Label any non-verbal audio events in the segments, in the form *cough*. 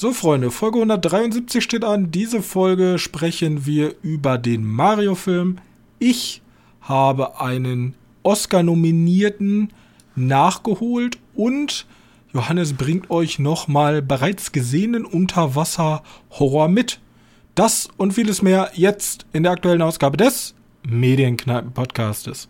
So, Freunde, Folge 173 steht an. Diese Folge sprechen wir über den Mario-Film. Ich habe einen Oscar-Nominierten nachgeholt und Johannes bringt euch nochmal bereits gesehenen Unterwasser-Horror mit. Das und vieles mehr jetzt in der aktuellen Ausgabe des Medienkneipen-Podcastes.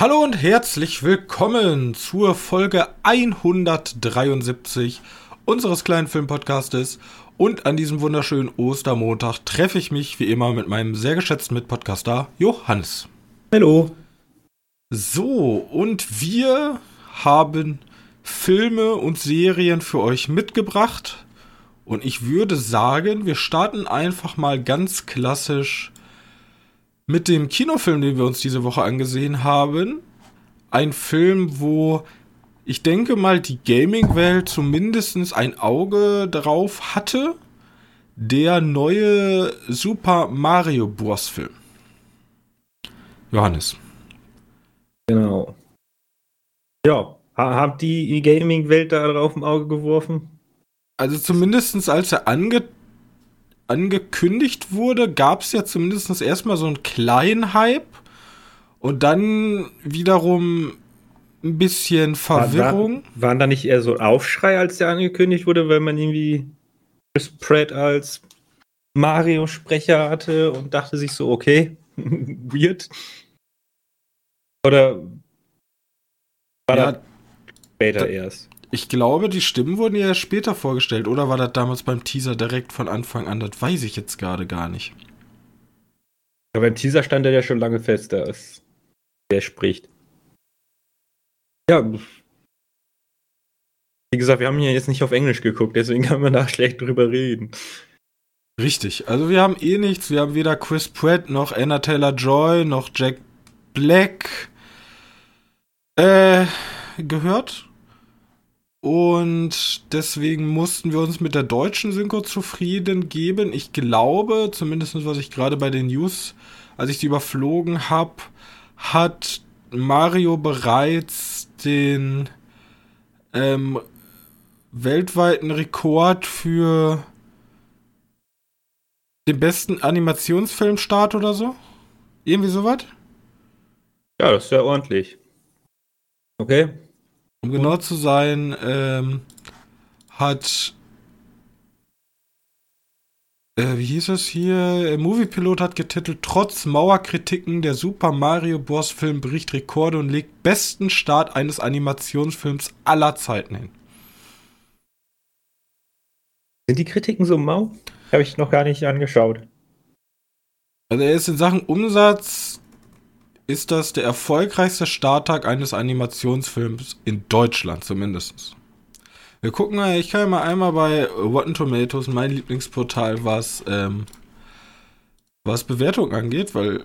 Hallo und herzlich willkommen zur Folge 173 unseres kleinen Filmpodcastes. Und an diesem wunderschönen Ostermontag treffe ich mich wie immer mit meinem sehr geschätzten Mitpodcaster Johannes. Hallo. So, und wir haben Filme und Serien für euch mitgebracht. Und ich würde sagen, wir starten einfach mal ganz klassisch mit dem Kinofilm, den wir uns diese Woche angesehen haben. Ein Film, wo ich denke mal die Gaming-Welt zumindest ein Auge drauf hatte. Der neue Super Mario Bros. Film. Johannes. Genau. Ja, habt die Gaming-Welt da drauf ein Auge geworfen? Also zumindest als er ange angekündigt wurde, gab es ja zumindest erstmal so einen kleinen Hype und dann wiederum ein bisschen Verwirrung. War, war, waren da nicht eher so Aufschrei, als der angekündigt wurde, weil man irgendwie Chris Pratt als Mario-Sprecher hatte und dachte sich so, okay, *laughs* weird. Oder war ja, das später da, erst? Ich glaube, die Stimmen wurden ja später vorgestellt. Oder war das damals beim Teaser direkt von Anfang an? Das weiß ich jetzt gerade gar nicht. Aber im Teaser stand er ja schon lange fest, da ist, wer spricht. Ja. Wie gesagt, wir haben hier jetzt nicht auf Englisch geguckt, deswegen kann man da schlecht drüber reden. Richtig. Also wir haben eh nichts. Wir haben weder Chris Pratt noch Anna Taylor Joy noch Jack Black äh, gehört. Und deswegen mussten wir uns mit der deutschen Synchro zufrieden geben. Ich glaube, zumindest was ich gerade bei den News, als ich die überflogen habe, hat Mario bereits den ähm, weltweiten Rekord für den besten Animationsfilmstart oder so. Irgendwie sowas? Ja, das ist ja ordentlich. Okay. Um genau zu sein, ähm, hat äh, wie hieß es hier? Moviepilot hat getitelt, trotz Mauerkritiken der Super Mario Bros. Film bricht Rekorde und legt besten Start eines Animationsfilms aller Zeiten hin. Sind die Kritiken so mau? Habe ich noch gar nicht angeschaut. Also er ist in Sachen Umsatz ist das der erfolgreichste Starttag eines Animationsfilms in Deutschland zumindest. Wir gucken mal, ich kann ja mal einmal bei Rotten Tomatoes, mein Lieblingsportal, was, ähm, was Bewertung angeht, weil.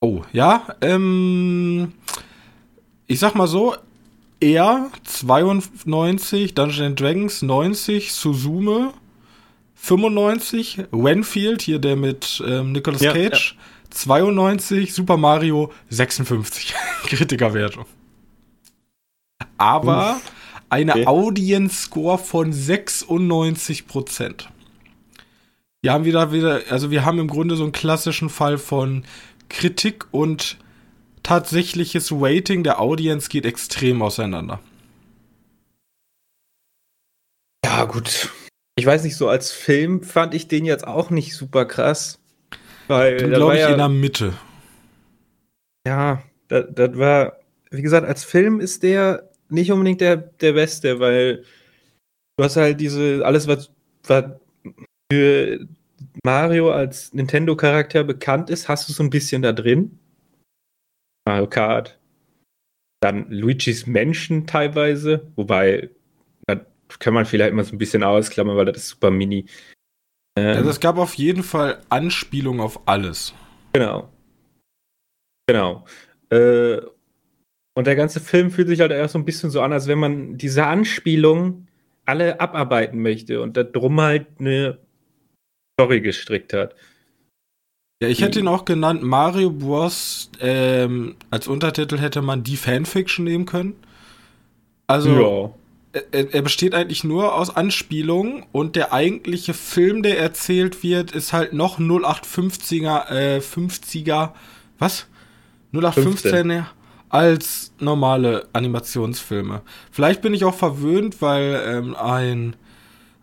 Oh, ja, ähm, ich sag mal so, er 92, Dungeons Dragons 90, Suzume 95, Wenfield, hier der mit ähm, Nicolas ja, Cage. Ja 92, Super Mario 56. *laughs* Kritikerwertung. Aber Uff. eine okay. Audience-Score von 96 Prozent. Wir haben wieder, wieder, also wir haben im Grunde so einen klassischen Fall von Kritik und tatsächliches Rating der Audience geht extrem auseinander. Ja, gut. Ich weiß nicht, so als Film fand ich den jetzt auch nicht super krass. Weil, Dann glaube ich ja, in der Mitte. Ja, das, das war, wie gesagt, als Film ist der nicht unbedingt der, der beste, weil du hast halt diese, alles, was, was für Mario als Nintendo-Charakter bekannt ist, hast du so ein bisschen da drin. Mario Kart. Dann Luigi's Menschen teilweise, wobei, das kann man vielleicht mal so ein bisschen ausklammern, weil das ist super mini. Ähm, also es gab auf jeden Fall Anspielungen auf alles. Genau. Genau. Äh, und der ganze Film fühlt sich halt erst so ein bisschen so an, als wenn man diese Anspielung alle abarbeiten möchte und darum halt eine Story gestrickt hat. Ja, ich hätte ihn auch genannt Mario Bros. Ähm, als Untertitel hätte man die Fanfiction nehmen können. Also, ja. Er, er, besteht eigentlich nur aus Anspielungen und der eigentliche Film, der erzählt wird, ist halt noch 0850er, äh, 50er, was? 0815 als normale Animationsfilme. Vielleicht bin ich auch verwöhnt, weil ähm, ein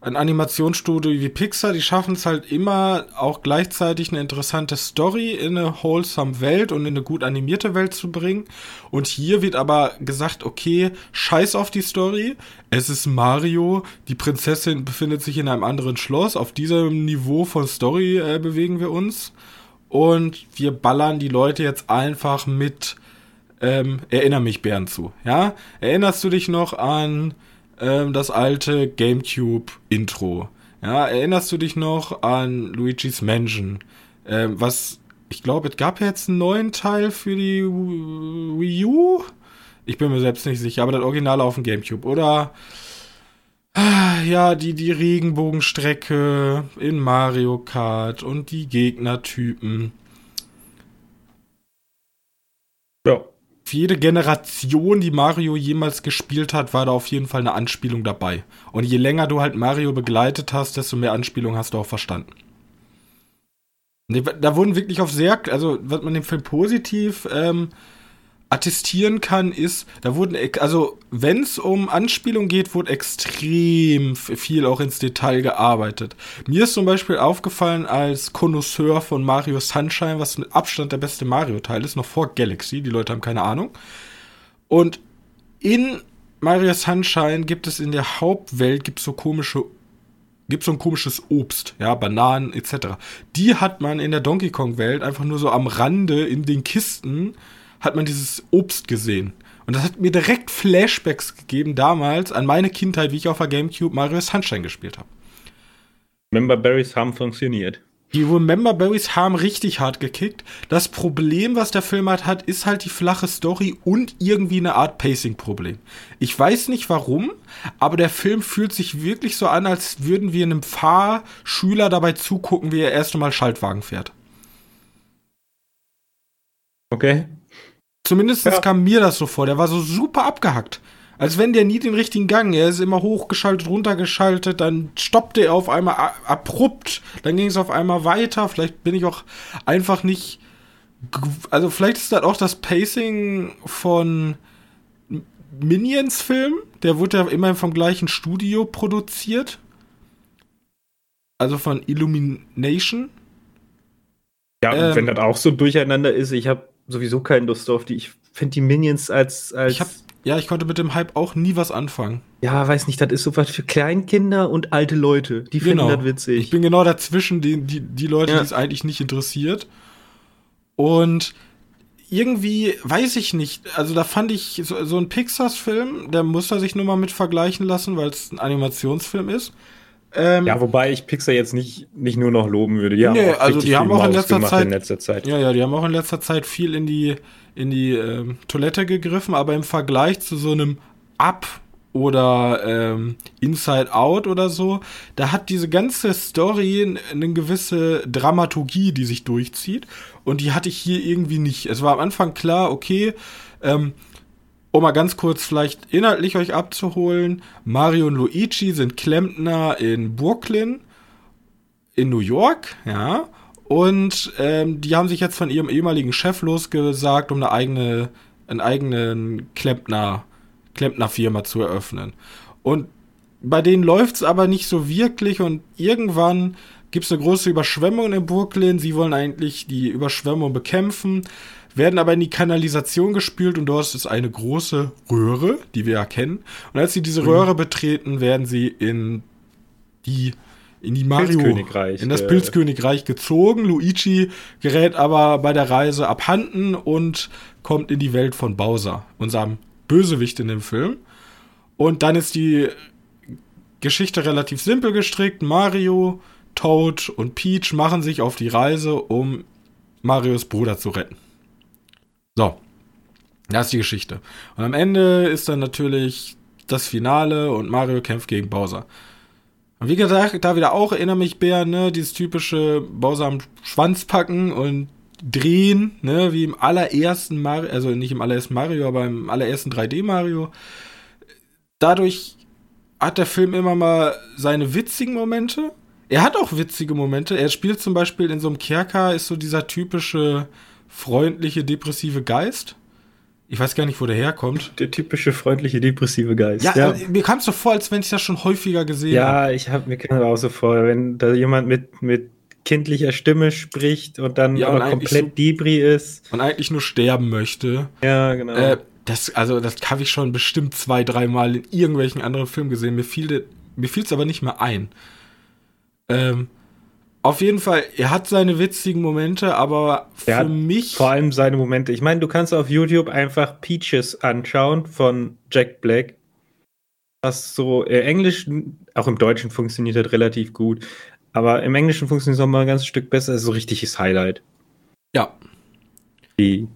ein Animationsstudio wie Pixar, die schaffen es halt immer auch gleichzeitig eine interessante Story in eine wholesome Welt und in eine gut animierte Welt zu bringen. Und hier wird aber gesagt, okay, scheiß auf die Story. Es ist Mario, die Prinzessin befindet sich in einem anderen Schloss. Auf diesem Niveau von Story äh, bewegen wir uns. Und wir ballern die Leute jetzt einfach mit ähm, Erinner mich Bären zu. Ja? Erinnerst du dich noch an ähm, das alte GameCube-Intro. Ja, erinnerst du dich noch an Luigi's Mansion? Ähm, was, ich glaube, es gab jetzt einen neuen Teil für die Wii U. Ich bin mir selbst nicht sicher, aber das Originale auf dem GameCube. Oder ah, ja, die, die Regenbogenstrecke in Mario Kart und die Gegnertypen. Ja für jede Generation, die Mario jemals gespielt hat, war da auf jeden Fall eine Anspielung dabei. Und je länger du halt Mario begleitet hast, desto mehr Anspielungen hast du auch verstanden. Da wurden wirklich auf sehr, also was man dem Film positiv ähm, attestieren kann, ist, da wurden, also wenn es um Anspielung geht, wurde extrem viel auch ins Detail gearbeitet. Mir ist zum Beispiel aufgefallen als Connoisseur von Mario Sunshine, was mit Abstand der beste Mario-Teil ist, noch vor Galaxy, die Leute haben keine Ahnung. Und in Mario Sunshine gibt es in der Hauptwelt gibt so komische gibt so ein komisches Obst, ja, Bananen etc. Die hat man in der Donkey Kong Welt einfach nur so am Rande in den Kisten hat man dieses Obst gesehen. Und das hat mir direkt Flashbacks gegeben damals an meine Kindheit, wie ich auf der Gamecube Mario Sunshine gespielt habe. Member Berries haben funktioniert. Die Member Berries haben richtig hart gekickt. Das Problem, was der Film hat, hat, ist halt die flache Story und irgendwie eine Art Pacing-Problem. Ich weiß nicht warum, aber der Film fühlt sich wirklich so an, als würden wir einem Fahrschüler dabei zugucken, wie er erst einmal Schaltwagen fährt. Okay. Zumindest ja. kam mir das so vor. Der war so super abgehackt. Als wenn der nie den richtigen Gang. Er ist immer hochgeschaltet, runtergeschaltet, dann stoppte er auf einmal abrupt, dann ging es auf einmal weiter. Vielleicht bin ich auch einfach nicht. Also, vielleicht ist das auch das Pacing von Minions-Film. Der wurde ja immerhin vom gleichen Studio produziert. Also von Illumination. Ja, und ähm, wenn das auch so durcheinander ist, ich habe sowieso keine Lust auf die. Ich finde die Minions als. als ich hab, ja, ich konnte mit dem Hype auch nie was anfangen. Ja, weiß nicht, das ist so was für Kleinkinder und alte Leute. Die finden genau. das witzig. Ich bin genau dazwischen, die, die, die Leute, ja. die es eigentlich nicht interessiert. Und irgendwie, weiß ich nicht, also da fand ich so, so ein Pixars-Film, der muss er sich nur mal mit vergleichen lassen, weil es ein Animationsfilm ist. Ähm, ja, wobei ich Pixar jetzt nicht, nicht nur noch loben würde. Die nee, also die haben auch in letzter, Zeit, in letzter Zeit. Ja, ja, die haben auch in letzter Zeit viel in die, in die ähm, Toilette gegriffen, aber im Vergleich zu so einem Up oder ähm, Inside Out oder so, da hat diese ganze Story eine gewisse Dramaturgie, die sich durchzieht. Und die hatte ich hier irgendwie nicht. Es war am Anfang klar, okay, ähm, um mal ganz kurz vielleicht inhaltlich euch abzuholen, Mario und Luigi sind Klempner in Brooklyn, in New York, ja. Und ähm, die haben sich jetzt von ihrem ehemaligen Chef losgesagt, um eine eigene, einen eigenen Klempner, Klempnerfirma zu eröffnen. Und bei denen läuft's aber nicht so wirklich und irgendwann gibt's eine große Überschwemmung in Brooklyn. Sie wollen eigentlich die Überschwemmung bekämpfen werden aber in die Kanalisation gespült und dort ist eine große Röhre, die wir erkennen. Und als sie diese mhm. Röhre betreten, werden sie in die in die Mario in das Pilzkönigreich gezogen. Luigi gerät aber bei der Reise abhanden und kommt in die Welt von Bowser, unserem Bösewicht in dem Film. Und dann ist die Geschichte relativ simpel gestrickt. Mario, Toad und Peach machen sich auf die Reise, um Marios Bruder zu retten. So. Das ist die Geschichte. Und am Ende ist dann natürlich das Finale und Mario kämpft gegen Bowser. Und wie gesagt, da wieder auch erinnere mich Bär, ne, dieses typische Bowser am Schwanz packen und drehen, ne, wie im allerersten Mario, also nicht im allerersten Mario, aber im allerersten 3D Mario. Dadurch hat der Film immer mal seine witzigen Momente. Er hat auch witzige Momente. Er spielt zum Beispiel in so einem Kerker, ist so dieser typische freundliche, depressive Geist. Ich weiß gar nicht, wo der herkommt. Der typische freundliche, depressive Geist. Ja, ja. mir kam es so vor, als wenn ich das schon häufiger gesehen habe. Ja, ich habe mir kam auch so vor, wenn da jemand mit, mit kindlicher Stimme spricht und dann ja, aber komplett so, Debris ist. Und eigentlich nur sterben möchte. Ja, genau. Äh, das, also, das habe ich schon bestimmt zwei, dreimal in irgendwelchen anderen Filmen gesehen. Mir fiel mir es aber nicht mehr ein. Ähm, auf jeden Fall, er hat seine witzigen Momente, aber er für mich. Vor allem seine Momente. Ich meine, du kannst auf YouTube einfach Peaches anschauen von Jack Black. Was so äh, Englisch, auch im Deutschen funktioniert das relativ gut. Aber im Englischen funktioniert es noch mal ein ganzes Stück besser. Das ist so ein richtiges Highlight. Ja. Die.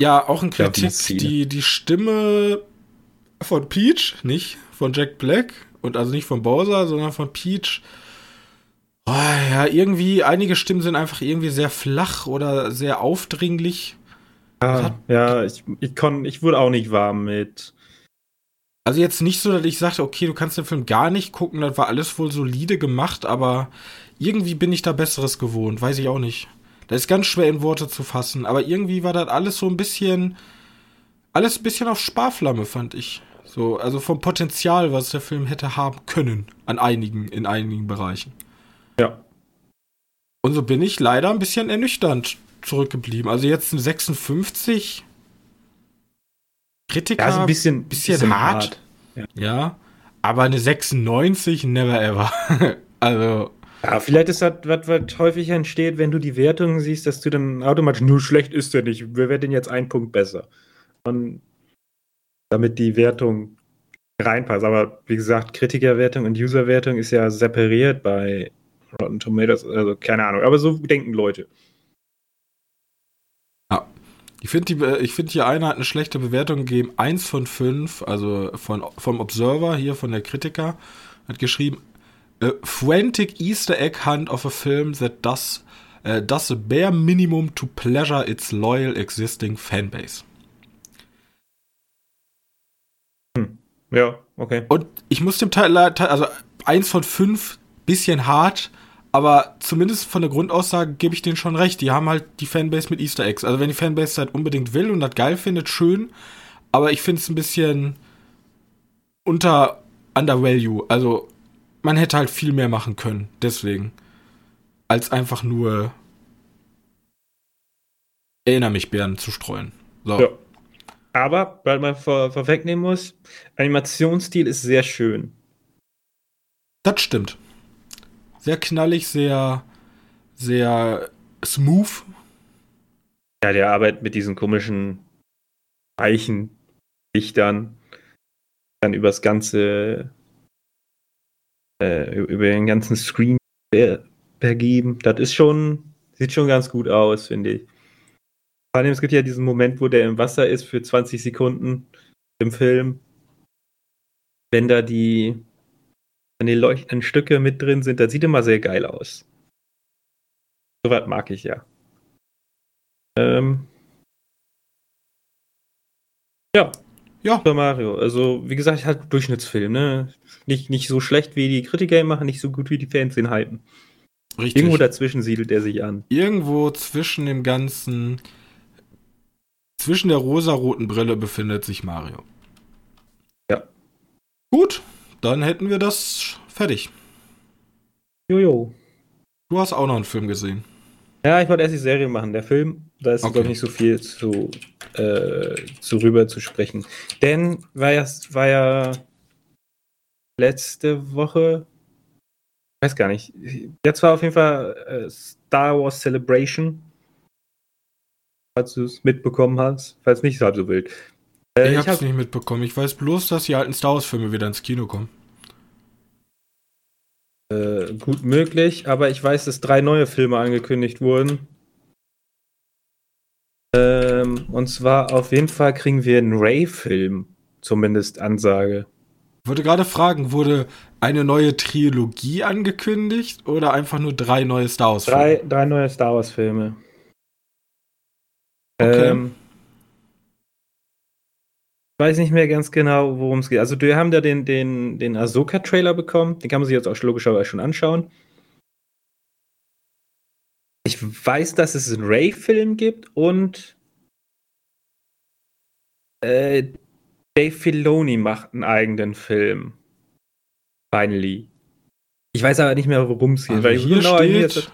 Ja, auch ein Kritik, die, die Stimme von Peach, nicht von Jack Black und also nicht von Bowser, sondern von Peach. Oh, ja, irgendwie, einige Stimmen sind einfach irgendwie sehr flach oder sehr aufdringlich. Ah, ja, ich, ich, kon, ich wurde auch nicht warm mit also jetzt nicht so, dass ich sagte, okay, du kannst den Film gar nicht gucken, das war alles wohl solide gemacht, aber irgendwie bin ich da Besseres gewohnt, weiß ich auch nicht. Das ist ganz schwer in Worte zu fassen, aber irgendwie war das alles so ein bisschen, alles ein bisschen auf Sparflamme, fand ich. So, also vom Potenzial, was der Film hätte haben können, an einigen, in einigen Bereichen. Ja. Und so bin ich leider ein bisschen ernüchternd zurückgeblieben. Also jetzt ein 56, Kritiker ja, ist ein bisschen, bisschen, bisschen hart. hart. Ja. ja. aber eine 96 never ever. *laughs* also. Ja, vielleicht ist das, was, was häufig entsteht, wenn du die Wertungen siehst, dass du dann automatisch, nur schlecht ist der nicht, wir werden jetzt einen Punkt besser. Und damit die Wertung reinpasst. Aber wie gesagt, Kritikerwertung und Userwertung ist ja separiert bei Rotten Tomatoes, also keine Ahnung. Aber so denken Leute. Ich finde, äh, ich hier einer hat eine schlechte Bewertung gegeben, 1 von 5, also von, vom Observer, hier von der Kritiker, hat geschrieben, a frantic Easter egg hunt of a film that does, uh, does a bare minimum to pleasure its loyal existing fanbase. Hm. Ja, okay. Und ich muss dem Teil, also 1 von 5, bisschen hart, aber zumindest von der Grundaussage gebe ich denen schon recht. Die haben halt die Fanbase mit Easter Eggs. Also wenn die Fanbase halt unbedingt will und das geil findet, schön. Aber ich finde es ein bisschen unter undervalue. Also man hätte halt viel mehr machen können. Deswegen. Als einfach nur Erinner mich, Bären zu streuen. So. Ja. Aber, weil man vor, vorwegnehmen muss, Animationsstil ist sehr schön. Das stimmt sehr knallig, sehr, sehr smooth. Ja, der arbeitet mit diesen komischen weichen Lichtern dann übers ganze, äh, über den ganzen Screen vergeben. Das ist schon, sieht schon ganz gut aus, finde ich. Vor allem, es gibt ja diesen Moment, wo der im Wasser ist für 20 Sekunden im Film. Wenn da die wenn die leuchtenden Stücke mit drin sind, das sieht immer sehr geil aus. Soweit mag ich ja. Ähm. Ja. Ja. Super Mario. Also, wie gesagt, halt Durchschnittsfilm, ne? Nicht, nicht so schlecht, wie die Kritiker ihn machen, nicht so gut, wie die Fans ihn halten. Richtig. Irgendwo dazwischen siedelt er sich an. Irgendwo zwischen dem ganzen. Zwischen der rosaroten Brille befindet sich Mario. Ja. Gut, dann hätten wir das fertig. Jojo. Du hast auch noch einen Film gesehen. Ja, ich wollte erst die Serie machen. Der Film, da ist okay. nicht so viel zu, äh, zu rüber zu sprechen. Denn war ja, war ja letzte Woche, weiß gar nicht, jetzt war auf jeden Fall äh, Star Wars Celebration. Falls du es mitbekommen hast. Falls nicht, ist halb so wild. Äh, ich hab's ich hab, nicht mitbekommen. Ich weiß bloß, dass die alten Star Wars-Filme wieder ins Kino kommen. Äh, gut möglich, aber ich weiß, dass drei neue Filme angekündigt wurden. Ähm, und zwar auf jeden Fall kriegen wir einen Ray-Film zumindest Ansage. Ich wollte gerade fragen, wurde eine neue Trilogie angekündigt oder einfach nur drei neue Star Wars Filme? Drei, drei neue Star Wars Filme. Okay. Ähm, weiß nicht mehr ganz genau, worum es geht. Also, wir haben da den, den, den Ahsoka-Trailer bekommen. Den kann man sich jetzt auch logischerweise schon anschauen. Ich weiß, dass es einen Ray-Film gibt und äh, Dave Filoni macht einen eigenen Film. Finally. Ich weiß aber nicht mehr, worum es geht. Also hier genau steht,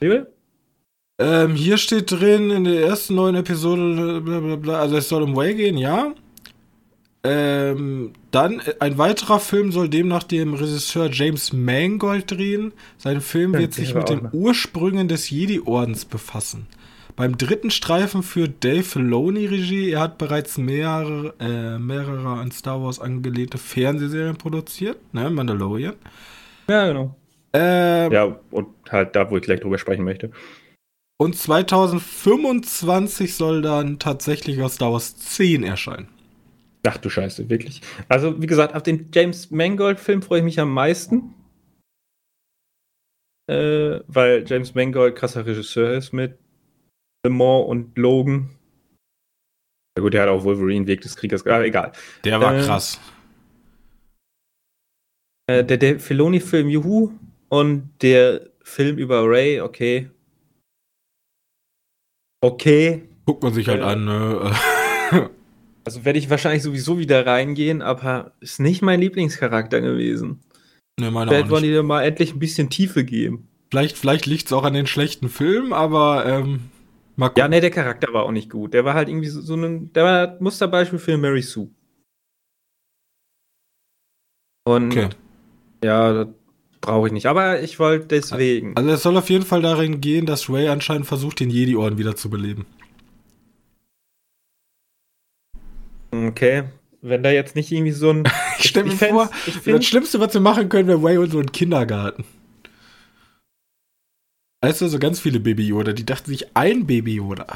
hier, ähm, hier steht drin in der ersten neuen Episode, blablabla, also es soll um Way gehen, ja. Ähm, dann äh, ein weiterer Film soll demnach dem Regisseur James Mangold drehen. Sein Film wird sich mit den Ursprüngen des Jedi-Ordens befassen. Beim dritten Streifen führt Dave Filoni Regie. Er hat bereits mehrere, äh, mehrere an Star Wars angelehnte Fernsehserien produziert, ne? Mandalorian. Ja, genau. Ähm, ja, und halt da, wo ich gleich drüber sprechen möchte. Und 2025 soll dann tatsächlich aus Star Wars 10 erscheinen. Ach du Scheiße, wirklich. Also, wie gesagt, auf den James Mangold-Film freue ich mich am meisten. Äh, weil James Mangold krasser Regisseur ist mit Le Mans und Logan. Ja gut, der hat auch Wolverine, Weg des Kriegers. Ah, egal. Der war äh, krass. Äh, der, der Filoni-Film Juhu und der Film über Ray, okay. Okay. Guckt man sich halt äh, an, ne? *laughs* Also werde ich wahrscheinlich sowieso wieder reingehen, aber ist nicht mein Lieblingscharakter gewesen. Ne, meine Vielleicht wollen die dir mal endlich ein bisschen Tiefe geben. Vielleicht, vielleicht liegt es auch an den schlechten Filmen, aber ähm, mal Ja, ne, der Charakter war auch nicht gut. Der war halt irgendwie so, so ein, der war Musterbeispiel für Mary Sue. Und okay. ja, das brauche ich nicht. Aber ich wollte deswegen. Also es soll auf jeden Fall darin gehen, dass Ray anscheinend versucht, den Jedi-Orden wieder zu beleben. Okay. Wenn da jetzt nicht irgendwie so ein. *laughs* ich stell mir vor, das Schlimmste, was wir machen können, wäre Way und so ein Kindergarten. Weißt du, so ganz viele Baby Yoda, die dachten sich, ein Baby Yoda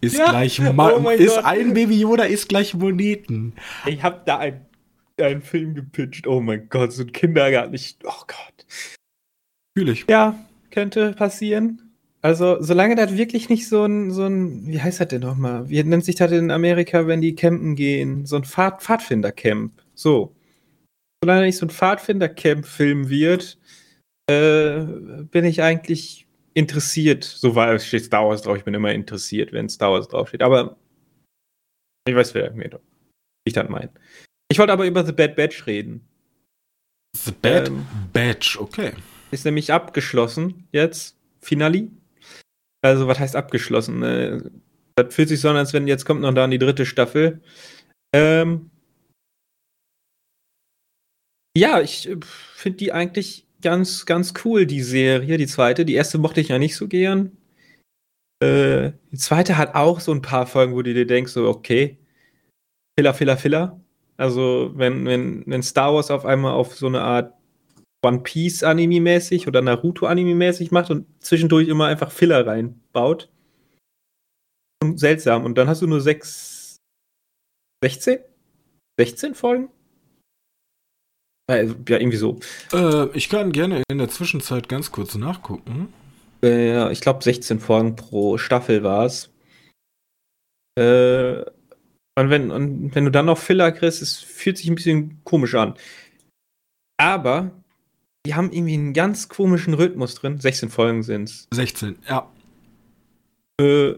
ist ja. gleich *laughs* Ma oh ist Gott. ein Baby Yoda ist gleich Moneten. Ich hab da einen, einen Film gepitcht. Oh mein Gott, so ein Kindergarten. Ich, oh Gott. Fühl ich. Ja, könnte passieren. Also, solange das wirklich nicht so ein, so ein, wie heißt das denn nochmal? Wie nennt sich das in Amerika, wenn die campen gehen? So ein Pfad, Pfadfinder-Camp. So. Solange nicht so ein Pfadfinder-Camp-Film wird, äh, bin ich eigentlich interessiert. So war es steht Star Wars drauf. Ich bin immer interessiert, wenn Star Wars draufsteht. Aber ich weiß, wer mir ich das meine. Ich wollte aber über The Bad Batch reden. The Bad ähm, Batch, okay. Ist nämlich abgeschlossen jetzt. Finali. Also, was heißt abgeschlossen? Äh, das fühlt sich so an, als wenn jetzt kommt noch da die dritte Staffel. Ähm, ja, ich äh, finde die eigentlich ganz, ganz cool, die Serie, die zweite. Die erste mochte ich ja nicht so gern. Äh, die zweite hat auch so ein paar Folgen, wo du dir denkst, so, okay, Filler, Filler, Filler. Also, wenn, wenn, wenn Star Wars auf einmal auf so eine Art One Piece Anime mäßig oder Naruto Anime mäßig macht und zwischendurch immer einfach Filler reinbaut. Und seltsam. Und dann hast du nur sechs, 16? 16 Folgen? Ja, irgendwie so. Äh, ich kann gerne in der Zwischenzeit ganz kurz nachgucken. Äh, ja, ich glaube 16 Folgen pro Staffel war es. Äh, und wenn, und wenn du dann noch Filler kriegst, es fühlt sich ein bisschen komisch an. Aber die haben irgendwie einen ganz komischen Rhythmus drin. 16 Folgen sind es. 16, ja. Äh,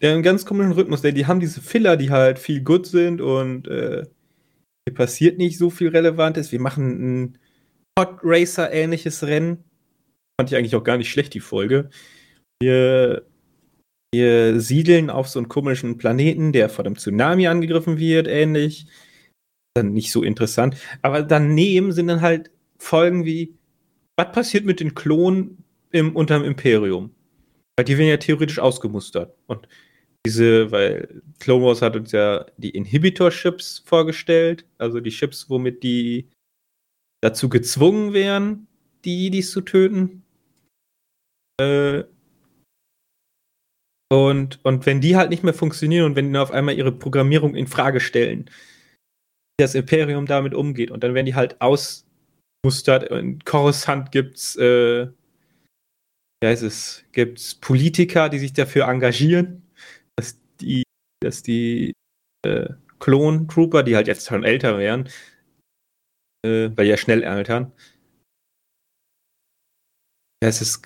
ja, einen ganz komischen Rhythmus. Die haben diese Filler, die halt viel gut sind und äh, hier passiert nicht so viel Relevantes. Wir machen ein Hot Racer-ähnliches Rennen. Fand ich eigentlich auch gar nicht schlecht, die Folge. Wir, wir siedeln auf so einen komischen Planeten, der von einem Tsunami angegriffen wird, ähnlich. Dann nicht so interessant. Aber daneben sind dann halt Folgen wie was passiert mit den Klonen im, unterm Imperium? Weil die werden ja theoretisch ausgemustert. Und diese, weil Clone Wars hat uns ja die Inhibitor-Chips vorgestellt, also die Chips, womit die dazu gezwungen wären, die Jedis zu töten. Äh, und, und wenn die halt nicht mehr funktionieren und wenn die auf einmal ihre Programmierung in Frage stellen, das Imperium damit umgeht. Und dann werden die halt ausmustert. In Coruscant gibt's, äh, heißt es, gibt's Politiker, die sich dafür engagieren, dass die, dass die äh, Klon-Trooper, die halt jetzt schon älter wären, äh, weil ja schnell altern, dass es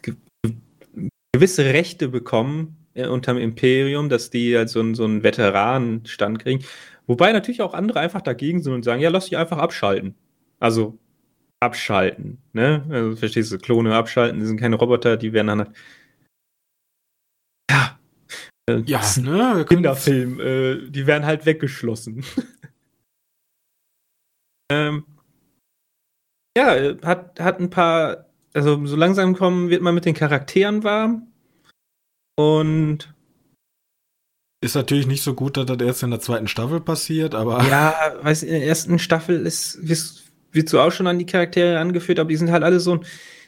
gewisse Rechte bekommen äh, unterm Imperium, dass die halt so, so einen Veteranenstand kriegen. Wobei natürlich auch andere einfach dagegen sind und sagen, ja, lass dich einfach abschalten. Also abschalten, ne? Also verstehst du, Klone abschalten, die sind keine Roboter, die werden dann halt ja, äh, ja, ne? Kinderfilm, äh, die werden halt weggeschlossen. *laughs* ähm, ja, hat, hat ein paar, also so langsam kommen wird man mit den Charakteren warm. Und ist natürlich nicht so gut, dass das erst in der zweiten Staffel passiert, aber. Ja, weiß in der ersten Staffel ist, wird so auch schon an die Charaktere angeführt, aber die sind halt alle so,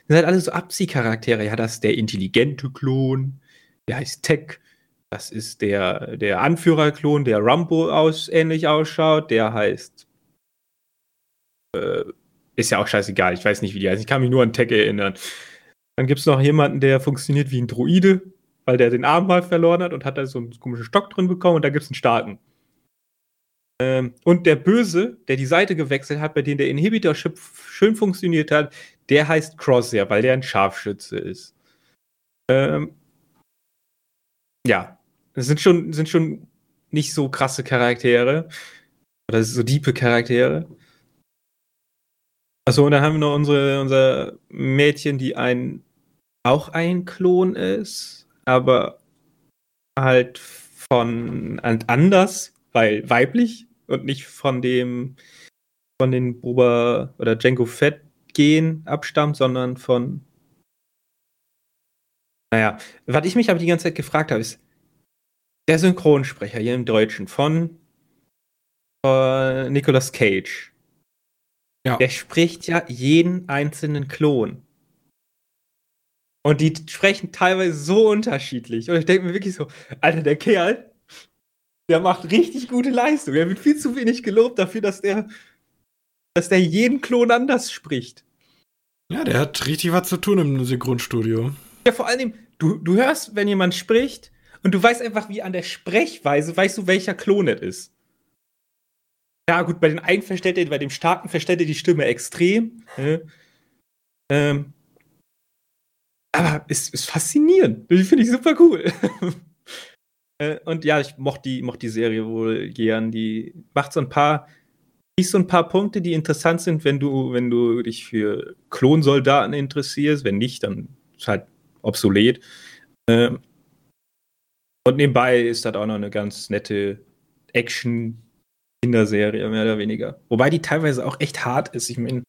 sind halt alle so Abziehcharaktere. Ja, das ist der intelligente Klon, der heißt Tech. Das ist der, der Anführerklon, der Rumbo aus, ähnlich ausschaut. Der heißt. Äh, ist ja auch scheißegal, ich weiß nicht, wie die heißt. Ich kann mich nur an Tech erinnern. Dann gibt es noch jemanden, der funktioniert wie ein Droide, weil der den Arm mal verloren hat und hat da so einen komischen Stock drin bekommen und da gibt es einen starken. Ähm, und der Böse, der die Seite gewechselt hat, bei dem der Inhibitor-Chip schön funktioniert hat, der heißt Crosshair, weil der ein Scharfschütze ist. Ähm, ja, das sind schon, sind schon nicht so krasse Charaktere. Oder so diepe Charaktere. Achso, und dann haben wir noch unsere, unser Mädchen, die ein auch ein Klon ist, aber halt von anders, weil weiblich und nicht von dem von den Boba oder Django Fett gehen abstammt, sondern von naja, was ich mich aber die ganze Zeit gefragt habe, ist der Synchronsprecher hier im Deutschen von, von Nicolas Cage. Ja. Der spricht ja jeden einzelnen Klon. Und die sprechen teilweise so unterschiedlich. Und ich denke mir wirklich so, Alter, der Kerl, der macht richtig gute Leistung. Er wird viel zu wenig gelobt dafür, dass der, dass der jeden Klon anders spricht. Ja, der hat richtig was zu tun im Synchronstudio. Ja, vor allem, du, du hörst, wenn jemand spricht und du weißt einfach, wie an der Sprechweise, weißt du, welcher Klon es ist. Ja, gut, bei den einen verstellt er, bei dem starken verstellt er die Stimme extrem. Ne? Ähm, aber es ist, ist faszinierend. Die finde ich super cool. *laughs* Äh, und ja, ich mochte die, mochte die Serie wohl gern. Die macht so ein paar, so ein paar Punkte, die interessant sind, wenn du, wenn du dich für Klonsoldaten interessierst. Wenn nicht, dann ist halt obsolet. Ähm, und nebenbei ist das auch noch eine ganz nette Action-Kinderserie, mehr oder weniger. Wobei die teilweise auch echt hart ist. Ich meine,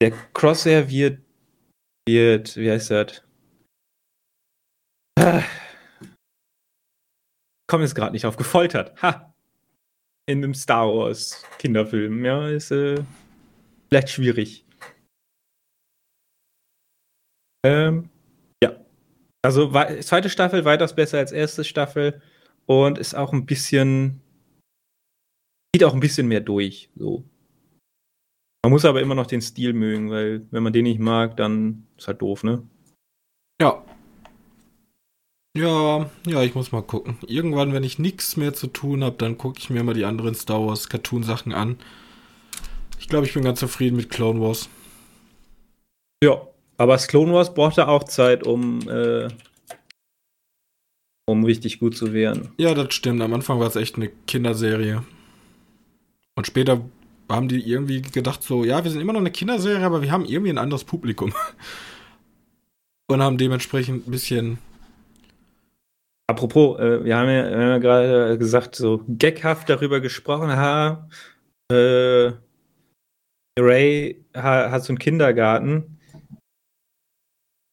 der Crosshair wird wird, wie heißt das? Komme jetzt gerade nicht auf, gefoltert. Ha! In einem Star Wars Kinderfilm. Ja, ist äh, vielleicht schwierig. Ähm, ja. Also zweite Staffel weitaus besser als erste Staffel und ist auch ein bisschen. Geht auch ein bisschen mehr durch. So. Man muss aber immer noch den Stil mögen, weil wenn man den nicht mag, dann ist halt doof, ne? Ja. Ja, ja, ich muss mal gucken. Irgendwann, wenn ich nichts mehr zu tun habe, dann gucke ich mir mal die anderen Star Wars Cartoon Sachen an. Ich glaube, ich bin ganz zufrieden mit Clone Wars. Ja, aber das Clone Wars brauchte auch Zeit, um äh, um richtig gut zu werden. Ja, das stimmt. Am Anfang war es echt eine Kinderserie. Und später haben die irgendwie gedacht, so, ja, wir sind immer noch eine Kinderserie, aber wir haben irgendwie ein anderes Publikum. *laughs* Und haben dementsprechend ein bisschen. Apropos, äh, wir haben ja, ja gerade gesagt, so gaghaft darüber gesprochen, ha, äh, Ray ha, hat so einen Kindergarten.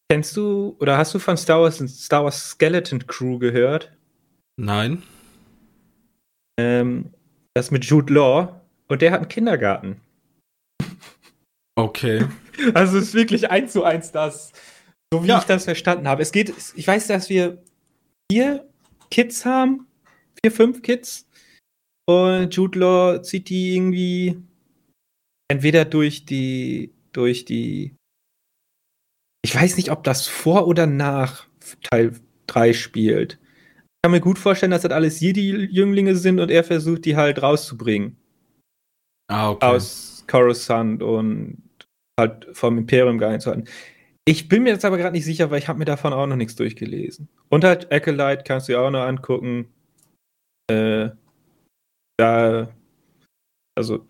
Kennst du oder hast du von Star Wars Star Wars Skeleton Crew gehört? Nein. Ähm, das mit Jude Law. Und der hat einen Kindergarten. Okay. *laughs* Also es ist wirklich eins zu eins das, so wie ja. ich das verstanden habe. Es geht, ich weiß, dass wir vier Kids haben, vier, fünf Kids. Und Jude Law zieht die irgendwie entweder durch die, durch die. Ich weiß nicht, ob das vor oder nach Teil 3 spielt. Ich kann mir gut vorstellen, dass das alles Jedi-Jünglinge sind und er versucht, die halt rauszubringen. Ah, okay. Aus Coruscant und halt vom Imperium geheim zu halten. Ich bin mir jetzt aber gerade nicht sicher, weil ich habe mir davon auch noch nichts durchgelesen. Und halt Acolyte kannst du dir auch noch angucken. Äh, da, also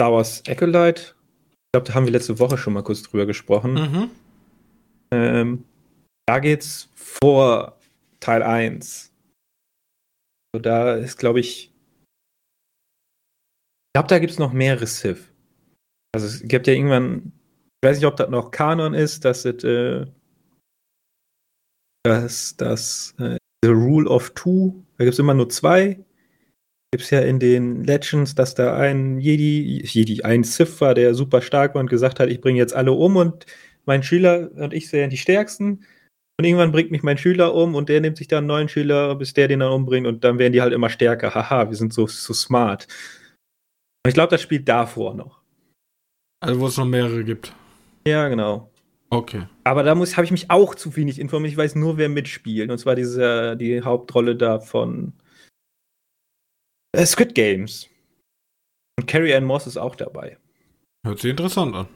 Star Wars Acolyte, ich glaube, da haben wir letzte Woche schon mal kurz drüber gesprochen. Mhm. Ähm, da geht's vor Teil 1. So, da ist, glaube ich, ich glaube, da gibt es noch mehrere Sith. Also es gibt ja irgendwann, ich weiß nicht, ob das noch Kanon ist, dass es, äh, dass das äh, The Rule of Two, da gibt es immer nur zwei. Gibt es ja in den Legends, dass da ein Jedi, Jedi, ein Sith war, der super stark war und gesagt hat, ich bringe jetzt alle um und mein Schüler und ich sind die stärksten. Und irgendwann bringt mich mein Schüler um und der nimmt sich dann einen neuen Schüler, bis der den dann umbringt und dann werden die halt immer stärker. Haha, wir sind so, so smart. Und ich glaube, das spielt davor noch. Also wo es noch mehrere gibt. Ja, genau. Okay. Aber da muss habe ich mich auch zu wenig informiert. Ich weiß nur, wer mitspielt. Und zwar diese, die Hauptrolle da von äh, Squid Games. Und Carrie Ann Moss ist auch dabei. Hört sich interessant an.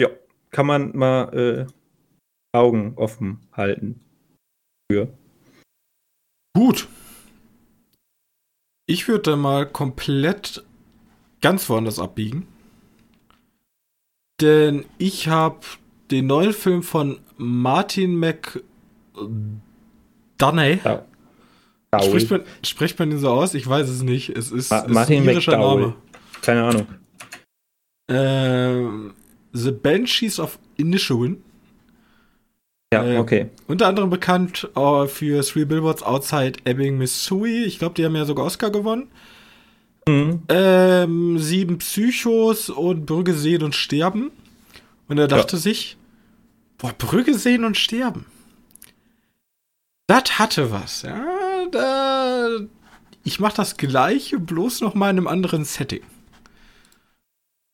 Ja, kann man mal äh, Augen offen halten. Für. Gut. Ich würde mal komplett ganz woanders abbiegen. Denn ich habe den neuen Film von Martin McDonough. Ja. Spricht man, spricht man den so aus? Ich weiß es nicht. Es ist, Ma es ist Martin ein irischer McDowell. Name. Keine Ahnung. Ähm, The Banshees of Inisherin. Ja, Äh, okay. Unter anderem bekannt äh, für Three Billboards Outside Ebbing, Missouri. Ich glaube, die haben ja sogar Oscar gewonnen. Mhm. Ähm, sieben Psychos und Brügge sehen und sterben. Und er dachte sich, boah, Brügge sehen und sterben. Das hatte was, ja. Da, ich mach das gleiche, bloß noch mal in einem anderen Setting.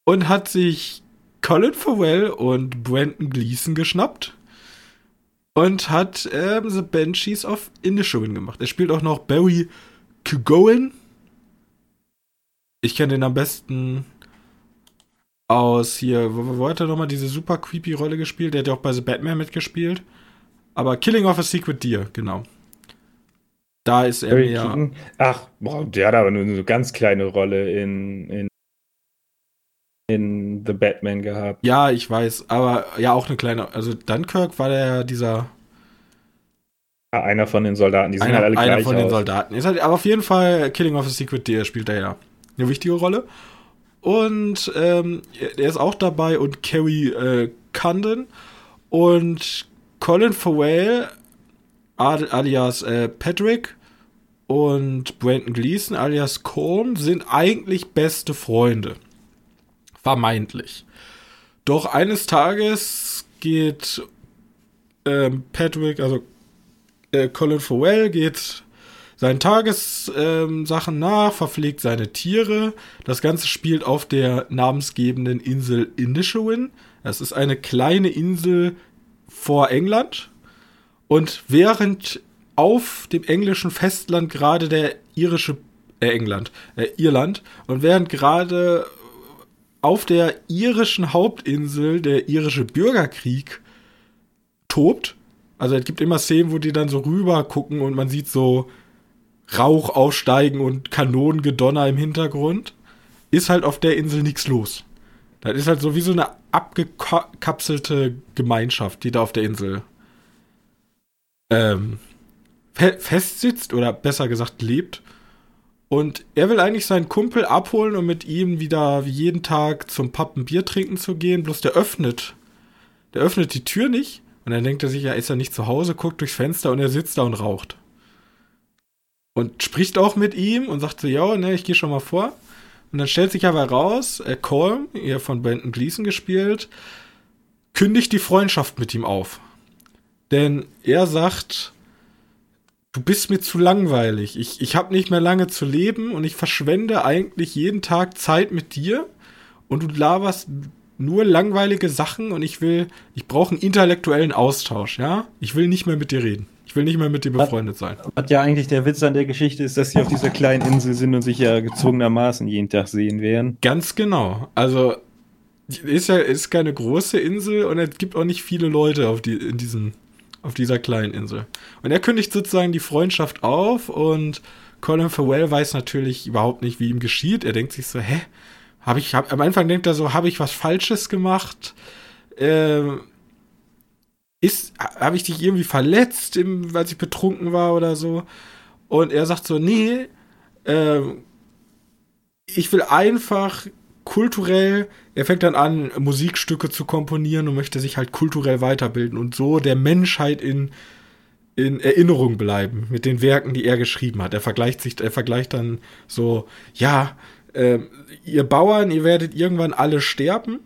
Und hat sich Colin Farrell und Brandon Gleason geschnappt. Und hat ähm, The Banshees of Inisherin gemacht. Er spielt auch noch Barry Keoghan. Ich kenne den am besten aus hier, wo, wo hat er nochmal diese super creepy Rolle gespielt? Der hat ja auch bei The Batman mitgespielt. Aber Killing of a Secret Deer, genau. Da ist er. Keoghan. Ach, boah, der hat aber nur eine ganz kleine Rolle in, in, in The Batman gehabt. Ja, ich weiß, aber ja, auch eine kleine. Also Dunkirk war der dieser. Ah, einer von den Soldaten, die sehen Einer, halt alle einer gleich von den aus. Soldaten. Ist halt, aber auf jeden Fall Killing of a Secret Deer spielt er ja eine wichtige Rolle. Und ähm, er ist auch dabei und Carrie äh, Condon und Colin Farrell al- alias äh, Patrick und Brandon Gleason alias Colm sind eigentlich beste Freunde. Vermeintlich. Doch eines Tages geht ähm, Patrick, also äh, Colin Farrell geht seinen Tagessachen ähm, nach, verpflegt seine Tiere. Das Ganze spielt auf der namensgebenden Insel Inisherin. Das ist eine kleine Insel vor England. Und während auf dem englischen Festland gerade der irische, äh, England, äh, Irland, und während gerade auf der irischen Hauptinsel der irische Bürgerkrieg tobt, also es gibt immer Szenen, wo die dann so rüber gucken und man sieht so Rauch aufsteigen und Kanonengedonner im Hintergrund, ist halt auf der Insel nichts los. Das ist halt so wie so eine abgekapselte Gemeinschaft, die da auf der Insel ähm, fe festsitzt oder besser gesagt lebt. Und er will eigentlich seinen Kumpel abholen und mit ihm wieder wie jeden Tag zum Pub Bier trinken zu gehen. Bloß der öffnet, der öffnet die Tür nicht. Und dann denkt er sich, ja, ist er nicht zu Hause, guckt durchs Fenster und er sitzt da und raucht. Und spricht auch mit ihm und sagt so, ja, ne, ich gehe schon mal vor. Und dann stellt sich aber raus, äh, Colm, ihr von Brandon Gleason gespielt, kündigt die Freundschaft mit ihm auf. Denn er sagt, du bist mir zu langweilig. Ich, ich habe nicht mehr lange zu leben und ich verschwende eigentlich jeden Tag Zeit mit dir und du laberst nur langweilige Sachen und ich will, ich brauche einen intellektuellen Austausch, ja? Ich will nicht mehr mit dir reden. Ich will nicht mehr mit dir befreundet sein. Was ja eigentlich der Witz an der Geschichte ist, dass sie auf dieser kleinen Insel sind und sich ja gezwungenermaßen jeden Tag sehen werden. Ganz genau. Also ist ja ist keine große Insel und es gibt auch nicht viele Leute auf die in diesem auf dieser kleinen Insel. Und er kündigt sozusagen die Freundschaft auf und Colin Farrell weiß natürlich überhaupt nicht, wie ihm geschieht. Er denkt sich so, hä, habe ich hab, am Anfang denkt er so, habe ich was Falsches gemacht? Ähm, ist habe ich dich irgendwie verletzt, im, weil ich betrunken war oder so? Und er sagt so, nee, ähm, ich will einfach kulturell, er fängt dann an, Musikstücke zu komponieren und möchte sich halt kulturell weiterbilden und so der Menschheit in, in Erinnerung bleiben mit den Werken, die er geschrieben hat. Er vergleicht sich, er vergleicht dann so, ja, äh, ihr Bauern, ihr werdet irgendwann alle sterben.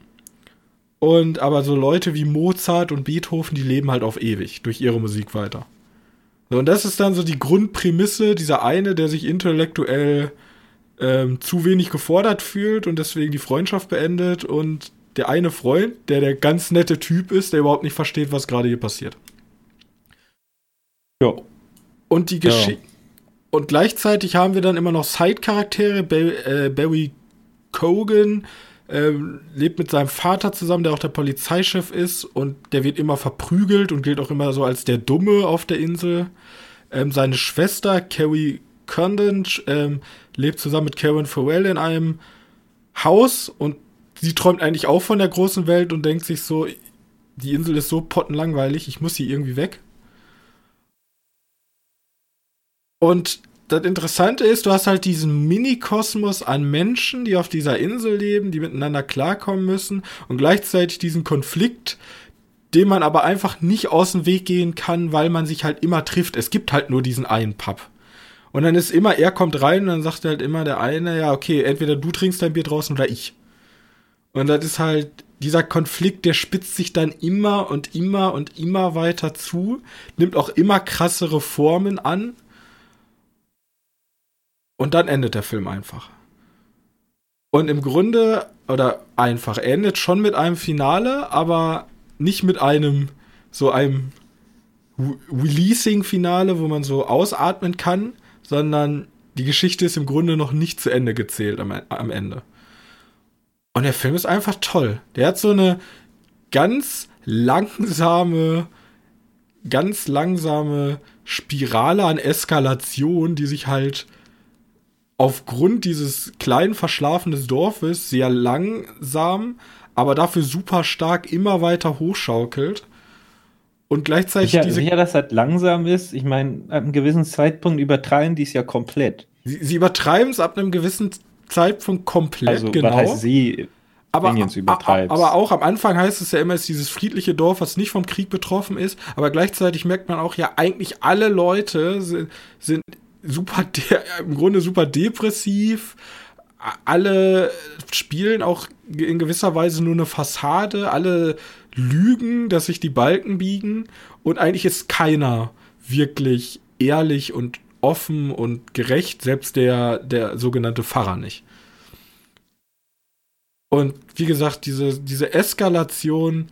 Und aber so Leute wie Mozart und Beethoven, die leben halt auf ewig durch ihre Musik weiter. So, und das ist dann so die Grundprämisse, dieser eine, der sich intellektuell ähm, zu wenig gefordert fühlt und deswegen die Freundschaft beendet und der eine Freund, der der ganz nette Typ ist, der überhaupt nicht versteht, was gerade hier passiert. Ja. Und die Geschichte. Ja. Und gleichzeitig haben wir dann immer noch Side-Charaktere. äh, Barry Cogan äh, lebt mit seinem Vater zusammen, der auch der Polizeichef ist. Und der wird immer verprügelt und gilt auch immer so als der Dumme auf der Insel. Ähm, seine Schwester, Carrie Condon, ähm, lebt zusammen mit Karen Farrell in einem Haus und sie träumt eigentlich auch von der großen Welt und denkt sich so, die Insel ist so pottenlangweilig, ich muss hier irgendwie weg. Und das Interessante ist, du hast halt diesen Mini-Kosmos an Menschen, die auf dieser Insel leben, die miteinander klarkommen müssen und gleichzeitig diesen Konflikt, den man aber einfach nicht aus dem Weg gehen kann, weil man sich halt immer trifft. Es gibt halt nur diesen einen Pub. Und dann ist immer, er kommt rein und dann sagt halt immer der eine, ja, okay, entweder du trinkst dein Bier draußen oder ich. Und das ist halt, dieser Konflikt, der spitzt sich dann immer und immer und immer weiter zu, nimmt auch immer krassere Formen an. Und dann endet der Film einfach. Und im Grunde, oder einfach, er endet schon mit einem Finale, aber nicht mit einem, so einem Releasing-Finale, wo man so ausatmen kann, sondern die Geschichte ist im Grunde noch nicht zu Ende gezählt am, am Ende. Und der Film ist einfach toll. Der hat so eine ganz langsame, ganz langsame Spirale an Eskalation, die sich halt aufgrund dieses kleinen verschlafenen Dorfes sehr langsam, aber dafür super stark immer weiter hochschaukelt. Und gleichzeitig sicher, diese. Sicher, dass das langsam ist. Ich meine, ab einem gewissen Zeitpunkt übertreiben die es ja komplett. Sie, sie übertreiben es ab einem gewissen Zeitpunkt komplett, also, genau. Was heißt sie? Aber, aber auch am Anfang heißt es ja immer, es ist dieses friedliche Dorf, was nicht vom Krieg betroffen ist. Aber gleichzeitig merkt man auch, ja, eigentlich alle Leute sind, sind super, *laughs* im Grunde super depressiv. Alle spielen auch in gewisser Weise nur eine Fassade. Alle lügen, dass sich die Balken biegen und eigentlich ist keiner wirklich ehrlich und offen und gerecht, selbst der, der sogenannte Pfarrer nicht. Und wie gesagt, diese, diese Eskalation,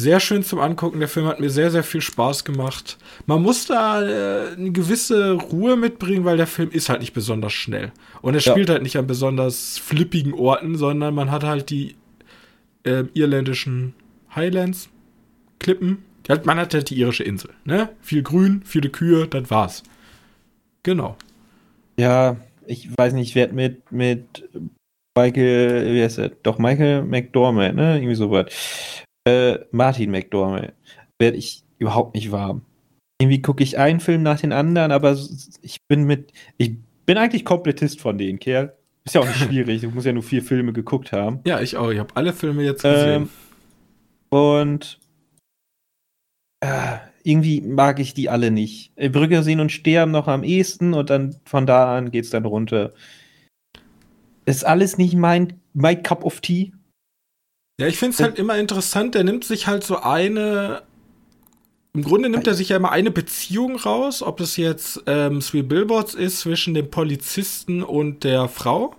sehr schön zum Angucken. Der Film hat mir sehr, sehr viel Spaß gemacht. Man muss da äh, eine gewisse Ruhe mitbringen, weil der Film ist halt nicht besonders schnell. Und er ja. spielt halt nicht an besonders flippigen Orten, sondern man hat halt die äh, irländischen Highlands, Klippen. Man hat halt die irische Insel. Ne? Viel Grün, viele Kühe, das war's. Genau. Ja, ich weiß nicht, ich werde mit, mit Michael, wie heißt er? Doch, Michael McDormand, ne? Irgendwie sowas. Äh, Martin McDormand. Werde ich überhaupt nicht warm. Irgendwie gucke ich einen Film nach den anderen, aber ich bin mit. Ich bin eigentlich Komplettist von denen, Kerl. Ist ja auch nicht *laughs* schwierig. Du musst ja nur vier Filme geguckt haben. Ja, ich auch. Ich habe alle Filme jetzt gesehen. Ähm, und äh, irgendwie mag ich die alle nicht. Brügge sehen und sterben noch am ehesten und dann von da an geht's dann runter. Ist alles nicht mein, mein Cup of Tea. Ja, ich finde es halt immer interessant, der nimmt sich halt so eine im Grunde nimmt er sich ja immer eine Beziehung raus, ob das jetzt ähm, Three Billboards ist zwischen dem Polizisten und der Frau,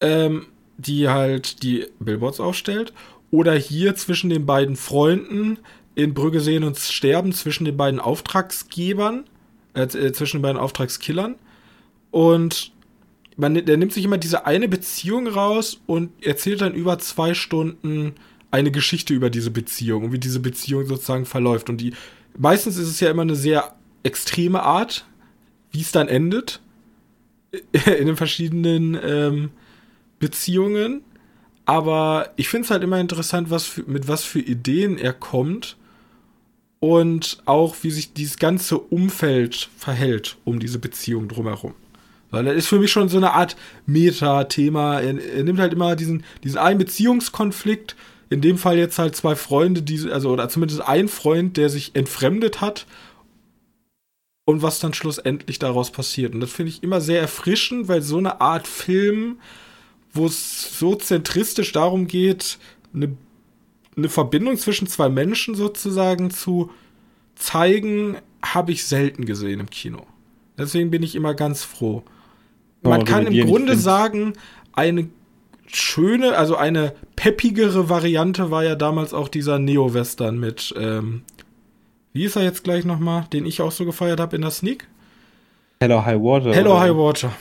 ähm, die halt die Billboards aufstellt, oder hier zwischen den beiden Freunden in Brügge sehen und sterben, zwischen den beiden Auftragsgebern, äh, äh zwischen den beiden Auftragskillern. Und man, der nimmt sich immer diese eine Beziehung raus und erzählt dann über zwei Stunden eine Geschichte über diese Beziehung und wie diese Beziehung sozusagen verläuft. Und die meistens ist es ja immer eine sehr extreme Art, wie es dann endet *laughs* in den verschiedenen ähm, Beziehungen. Aber ich finde es halt immer interessant, was für, mit was für Ideen er kommt und auch wie sich dieses ganze Umfeld verhält um diese Beziehung drumherum. Weil das ist für mich schon so eine Art Meta-Thema. Er, er, nimmt halt immer diesen, diesen einen Beziehungskonflikt in dem Fall jetzt halt zwei Freunde, die, also, oder zumindest ein Freund, der sich entfremdet hat und was dann schlussendlich daraus passiert. Und das finde ich immer sehr erfrischend, weil so eine Art Film, wo es so zentristisch darum geht, eine, eine Verbindung zwischen zwei Menschen sozusagen zu zeigen, habe ich selten gesehen im Kino. Deswegen bin ich immer ganz froh. Man oh, kann im Grunde sagen, eine schöne, also eine peppigere Variante war ja damals auch dieser Neo-Western mit, ähm, wie ist er jetzt gleich nochmal, den ich auch so gefeiert habe in der Sneak? Hello High Water. Hello High Water.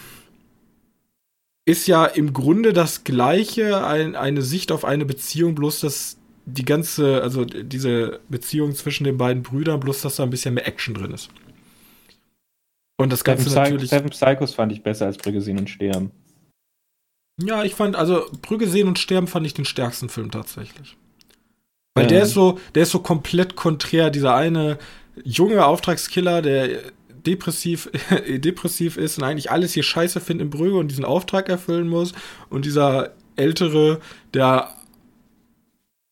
Ist ja im Grunde das gleiche, ein, eine Sicht auf eine Beziehung, bloß dass die ganze, also diese Beziehung zwischen den beiden Brüdern, bloß dass da ein bisschen mehr Action drin ist. Und das Ganze Seven natürlich. Seven Psychos fand ich besser als Brügge sehen und sterben. Ja, ich fand, also Brügge sehen und sterben fand ich den stärksten Film tatsächlich. Weil ja. der ist so, der ist so komplett konträr. Dieser eine junge Auftragskiller, der depressiv, *laughs* depressiv ist und eigentlich alles hier scheiße findet in Brügge und diesen Auftrag erfüllen muss. Und dieser ältere, der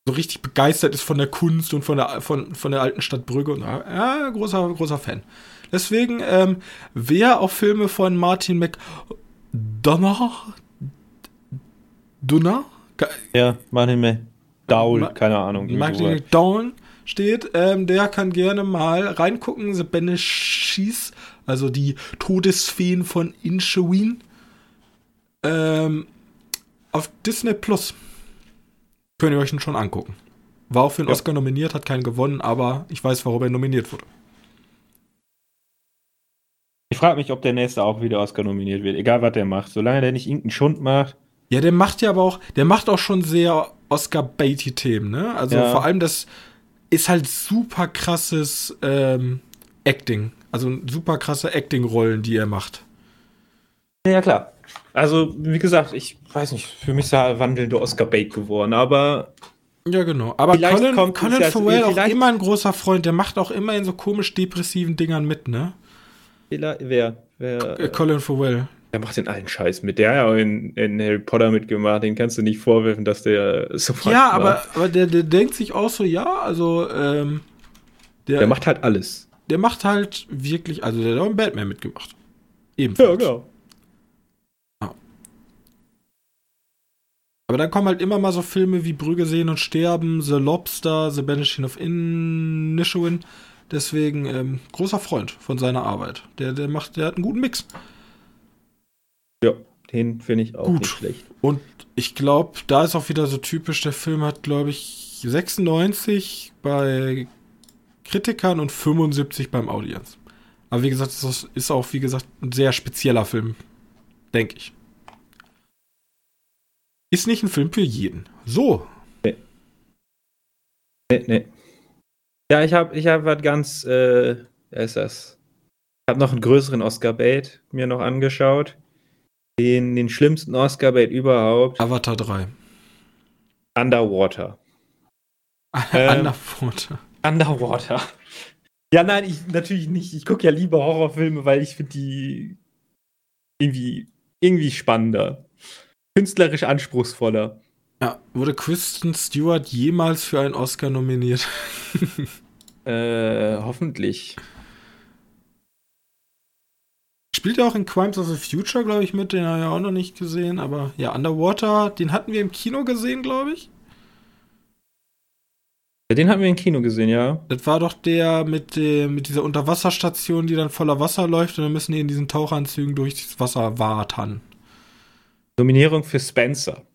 so richtig begeistert ist von der Kunst und von der, von, von der alten Stadt Brügge. Und, ja, großer, großer Fan. Deswegen, ähm, wer auch Filme von Martin McDonough, Dunner? Ja, Martin McDowell, keine Ahnung. Martin McDowell steht, ähm, der kann gerne mal reingucken. The Banshees, also die Todesfeen von Incheween. Ähm, auf Disney Plus. Könnt ihr euch ihn schon angucken. War auch für einen ja. Oscar nominiert, hat keinen gewonnen, aber ich weiß, warum er nominiert wurde. Ich frage mich, ob der nächste auch wieder Oscar nominiert wird, egal was der macht. Solange der nicht irgendeinen Schund macht, ja, der macht ja aber auch, der macht auch schon sehr Oscar-Beatty-Themen, ne? Also ja. vor allem das ist halt super krasses ähm, Acting. Also super krasse Acting-Rollen, die er macht. Ja, klar. Also, wie gesagt, ich weiß nicht, für mich ist er wandelnde Oscar-Bait geworden, aber. Ja, genau. Aber Colin, Colin Farrell auch immer ein großer Freund, der macht auch immer in so komisch depressiven Dingern mit, ne? Wer? Wer? Colin Farrell. Der macht den allen Scheiß mit. Der hat ja auch in, in, Harry Potter mitgemacht. Den kannst du nicht vorwerfen, dass der so Ja, aber, aber der, der denkt sich auch so, ja, also, ähm, der, der macht halt alles. Der macht halt wirklich, also der hat auch in Batman mitgemacht. Ebenfalls. Ja, genau. Aber dann kommen halt immer mal so Filme wie Brügge sehen und sterben, The Lobster, The Banishing of Inisherin. Deswegen ähm, großer Freund von seiner Arbeit. Der, der macht, der hat einen guten Mix. Ja, den finde ich auch Gut. nicht schlecht. Und ich glaube, da ist auch wieder so typisch, der Film hat, glaube ich, 96 bei Kritikern und 75 beim Audience. Aber wie gesagt, das ist auch, wie gesagt, ein sehr spezieller Film. Denke ich. Ist nicht ein Film für jeden. So. Nee. Nee, nee. Ja, ich habe ich hab was ganz, äh, ist das? Ich habe noch einen größeren Oscar Bait mir noch angeschaut den, den schlimmsten Oscar-Bait überhaupt. Avatar 3. Underwater. *laughs* ähm, Underwater. Underwater. Ja, nein, ich natürlich nicht. Ich gucke ja lieber Horrorfilme, weil ich finde die irgendwie, irgendwie spannender. Künstlerisch anspruchsvoller. Ja, wurde Kristen Stewart jemals für einen Oscar nominiert? *laughs* äh, hoffentlich. Spielt ja auch in Crimes of the Future, glaube ich, mit. Den habe ich auch noch nicht gesehen. Aber ja, Underwater, den hatten wir im Kino gesehen, glaube ich. Den hatten wir im Kino gesehen, ja. Das war doch der mit, dem, mit dieser Unterwasserstation, die dann voller Wasser läuft und dann müssen die in diesen Tauchanzügen durch das Wasser watern. Nominierung für Spencer.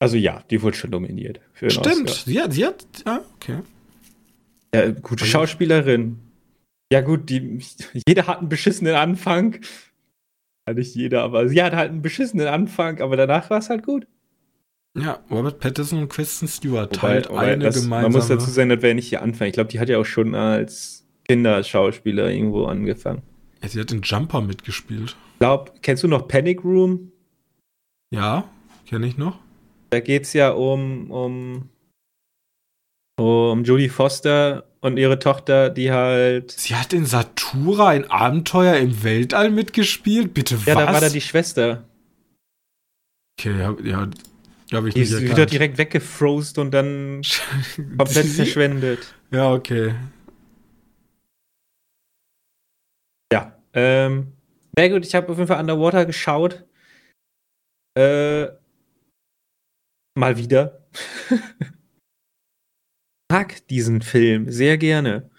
Also ja, die wurde schon nominiert. Stimmt, sie hat, sie hat, ja, okay. Ja, gute also Schauspielerin. Ja, gut, die, jeder hat einen beschissenen Anfang. Ja, nicht jeder, aber sie hat halt einen beschissenen Anfang, aber danach war es halt gut. Ja, Robert Pattinson und Kristen Stewart teilt wobei eine das, gemeinsame... Man muss dazu sagen, das wäre nicht ihr Anfang. Ich glaube, die hat ja auch schon als Kinderschauspieler irgendwo angefangen. Ja, sie hat den Jumper mitgespielt. Ich glaube, kennst du noch Panic Room? Ja, kenne ich noch. Da geht es ja um, um, um Judy Foster und ihre Tochter, die halt. Sie hat in Satura ein Abenteuer im Weltall mitgespielt? Bitte was? Ja, da war da die Schwester. Okay, ja, ja habe ich die nicht ist wieder direkt weggefrost und dann *laughs* komplett verschwendet. Ja, okay. Ja, ähm, sehr gut. Ich habe auf jeden Fall Underwater geschaut. Äh, mal wieder. *laughs* mag diesen Film sehr gerne.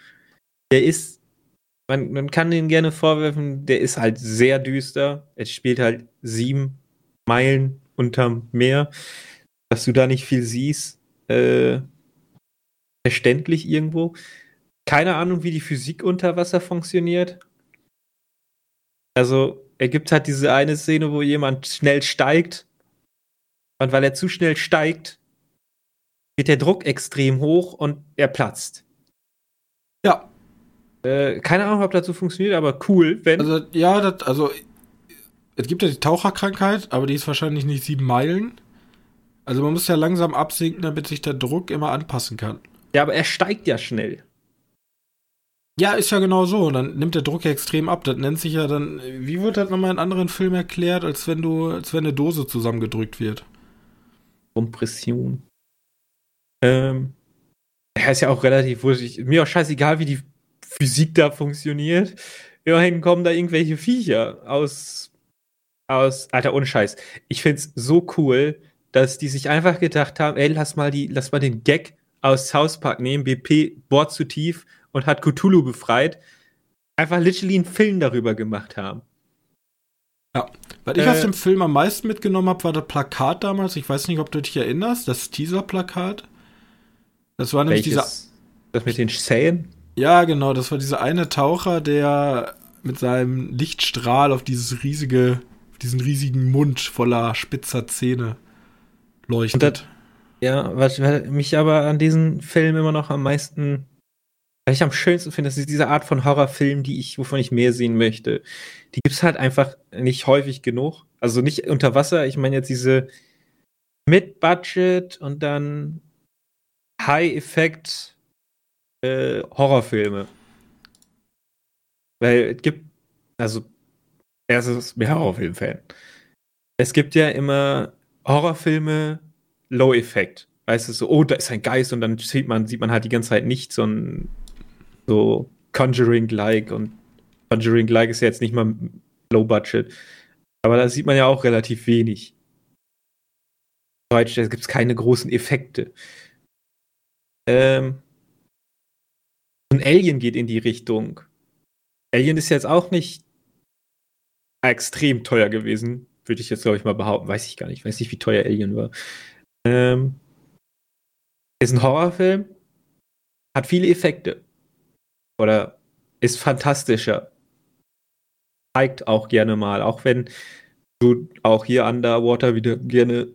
Der ist, man, man kann den gerne vorwerfen, der ist halt sehr düster. Er spielt halt sieben Meilen unterm Meer. Dass du da nicht viel siehst, äh, verständlich irgendwo. Keine Ahnung, wie die Physik unter Wasser funktioniert. Also, er gibt halt diese eine Szene, wo jemand schnell steigt. Und weil er zu schnell steigt, geht der Druck extrem hoch und er platzt. Ja. Äh, keine Ahnung, ob das so funktioniert, aber cool, wenn. Also, ja, das, also, es gibt ja die Taucherkrankheit, aber die ist wahrscheinlich nicht sieben Meilen. Also, man muss ja langsam absinken, damit sich der Druck immer anpassen kann. Ja, aber er steigt ja schnell. Ja, ist ja genau so. Dann nimmt der Druck ja extrem ab. Das nennt sich ja dann, wie wird das nochmal in anderen Filmen erklärt, als wenn du, als wenn eine Dose zusammengedrückt wird? Kompression. Ähm, ja, ist ja auch relativ wurscht. Mir auch scheißegal, wie die Physik da funktioniert. Immerhin kommen da irgendwelche Viecher aus, aus, Alter, Unscheiß. Ich find's so cool, dass die sich einfach gedacht haben, ey, lass mal die, lass mal den Gag aus South Park nehmen, BP bohrt zu tief und hat Cthulhu befreit. Einfach literally einen Film darüber gemacht haben. Ja. Was ich äh, aus dem Film am meisten mitgenommen habe, war das Plakat damals. Ich weiß nicht, ob du dich erinnerst, das Teaser-Plakat. Das war nämlich dieser. Das mit den Zähnen? Ja, genau. Das war dieser eine Taucher, der mit seinem Lichtstrahl auf dieses riesige, diesen riesigen Mund voller spitzer Zähne leuchtet. Das, ja, was mich aber an diesem Film immer noch am meisten, was ich am schönsten finde, das ist diese Art von Horrorfilm, die ich, wovon ich mehr sehen möchte. Die gibt es halt einfach nicht häufig genug. Also nicht unter Wasser, ich meine jetzt diese Mid-Budget und dann High-Effekt äh, Horrorfilme. Weil es gibt, also, erstes, bin Horrorfilm-Fan. Es gibt ja immer Horrorfilme, Low-Effekt. Weißt du, so, oh, da ist ein Geist und dann sieht man, sieht man halt die ganze Zeit nicht so ein so Conjuring-like und Conjuring-like ist ja jetzt nicht mal Low-Budget. Aber da sieht man ja auch relativ wenig. Da gibt es keine großen Effekte. Ähm, und Alien geht in die Richtung. Alien ist jetzt auch nicht extrem teuer gewesen, würde ich jetzt, glaube ich, mal behaupten. Weiß ich gar nicht. Weiß nicht, wie teuer Alien war. Ähm, ist ein Horrorfilm, hat viele Effekte. Oder ist fantastischer. Zeigt auch gerne mal, auch wenn du auch hier Underwater wieder gerne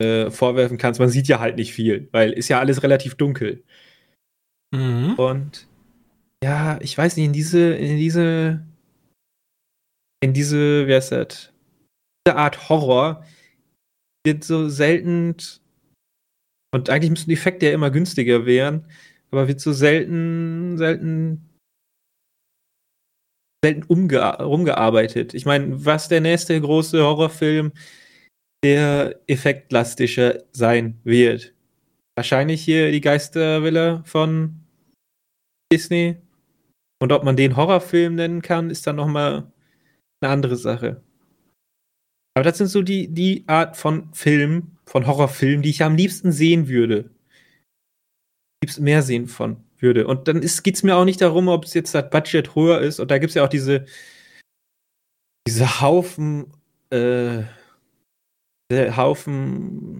äh, vorwerfen kannst, man sieht ja halt nicht viel, weil ist ja alles relativ dunkel. Mhm. Und ja, ich weiß nicht, in diese, in diese, in diese, wie heißt das? Diese Art Horror wird so selten und eigentlich müssten die Effekte ja immer günstiger werden, aber wird so selten, selten, selten umgearbeitet. Ich meine, was der nächste große Horrorfilm der effektlastischer sein wird. Wahrscheinlich hier die Geistervilla von Disney. Und ob man den Horrorfilm nennen kann, ist dann nochmal eine andere Sache. Aber das sind so die, die Art von Film, von Horrorfilm, die ich am liebsten sehen würde. Es mehr sehen von würde. Und dann geht es mir auch nicht darum, ob es jetzt das Budget höher ist. Und da gibt es ja auch diese, diese Haufen, äh, Haufen,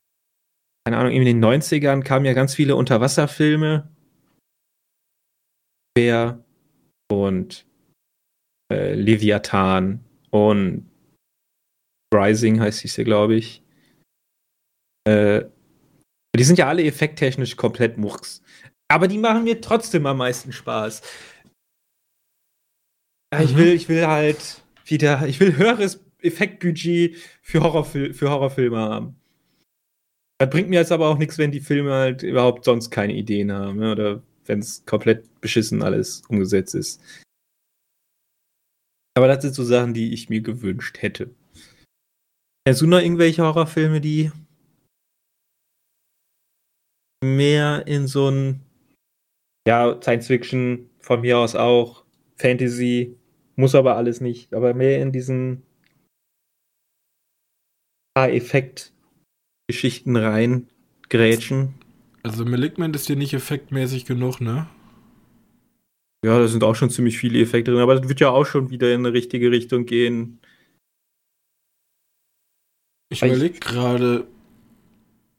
keine Ahnung, in den 90ern kamen ja ganz viele Unterwasserfilme. Bär und äh, Leviathan und Rising heißt ja, glaube ich. Äh, die sind ja alle effekttechnisch komplett Murks. Aber die machen mir trotzdem am meisten Spaß. Ja, ich, mhm. will, ich will halt wieder, ich will höheres Effektbudget für, Horrorfil für Horrorfilme haben. Das bringt mir jetzt aber auch nichts, wenn die Filme halt überhaupt sonst keine Ideen haben. Ne? Oder wenn es komplett beschissen alles umgesetzt ist. Aber das sind so Sachen, die ich mir gewünscht hätte. Hast du noch irgendwelche Horrorfilme, die mehr in so ein ja, Science Fiction von mir aus auch, Fantasy, muss aber alles nicht, aber mehr in diesen Effekt-Geschichten rein grätschen. Also Malignant ist dir nicht effektmäßig genug, ne? Ja, da sind auch schon ziemlich viele Effekte drin, aber das wird ja auch schon wieder in eine richtige Richtung gehen. Ich überlege gerade,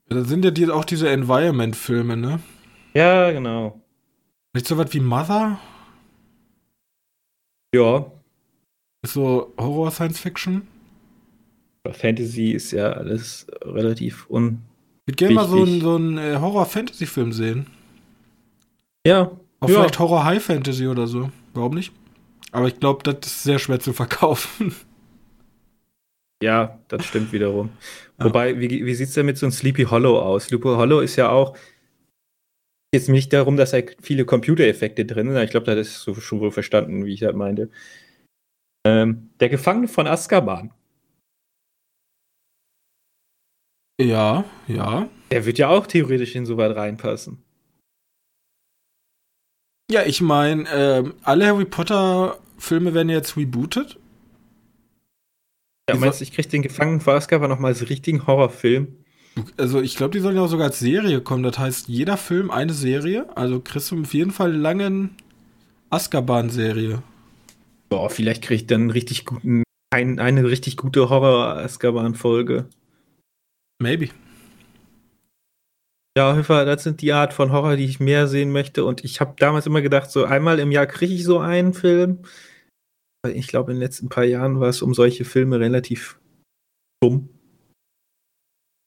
da sind ja die, auch diese Environment-Filme, ne? Ja, genau. Nicht so was wie Mother? Ja. Ist so Horror Science Fiction? Fantasy ist ja alles relativ un. Ich würde gerne mal so einen, so einen äh, Horror-Fantasy-Film sehen. Ja. Auch ja. vielleicht Horror-High-Fantasy oder so. Warum nicht? Aber ich glaube, das ist sehr schwer zu verkaufen. Ja, das stimmt wiederum. *laughs* Ja. Wobei, wie, wie sieht es denn mit so einem Sleepy Hollow aus? Sleepy Hollow ist ja auch jetzt nicht darum, dass da viele Computereffekte drin sind. Ich glaube, das ist so schon wohl verstanden, wie ich das meinte. Ähm, der Gefangene von Azkaban. Ja, ja. Der wird ja auch theoretisch in so weit reinpassen. Ja, ich meine, äh, alle Harry Potter Filme werden jetzt rebooted. Ja, meinst du, ich krieg den Gefangenen von Azkaban nochmal als richtigen Horrorfilm? Also ich glaube, die sollen ja auch sogar als Serie kommen. Das heißt, jeder Film eine Serie. Also kriegst du auf jeden Fall eine lange Azkaban-Serie. Boah, vielleicht krieg ich dann richtig guten, ein, eine richtig gute Horror-Azkaban-Folge. Maybe. Ja, Höfer, das sind die Art von Horror, die ich mehr sehen möchte. Und ich habe damals immer gedacht, so einmal im Jahr kriege ich so einen Film. Ich glaube, in den letzten paar Jahren war es um solche Filme relativ dumm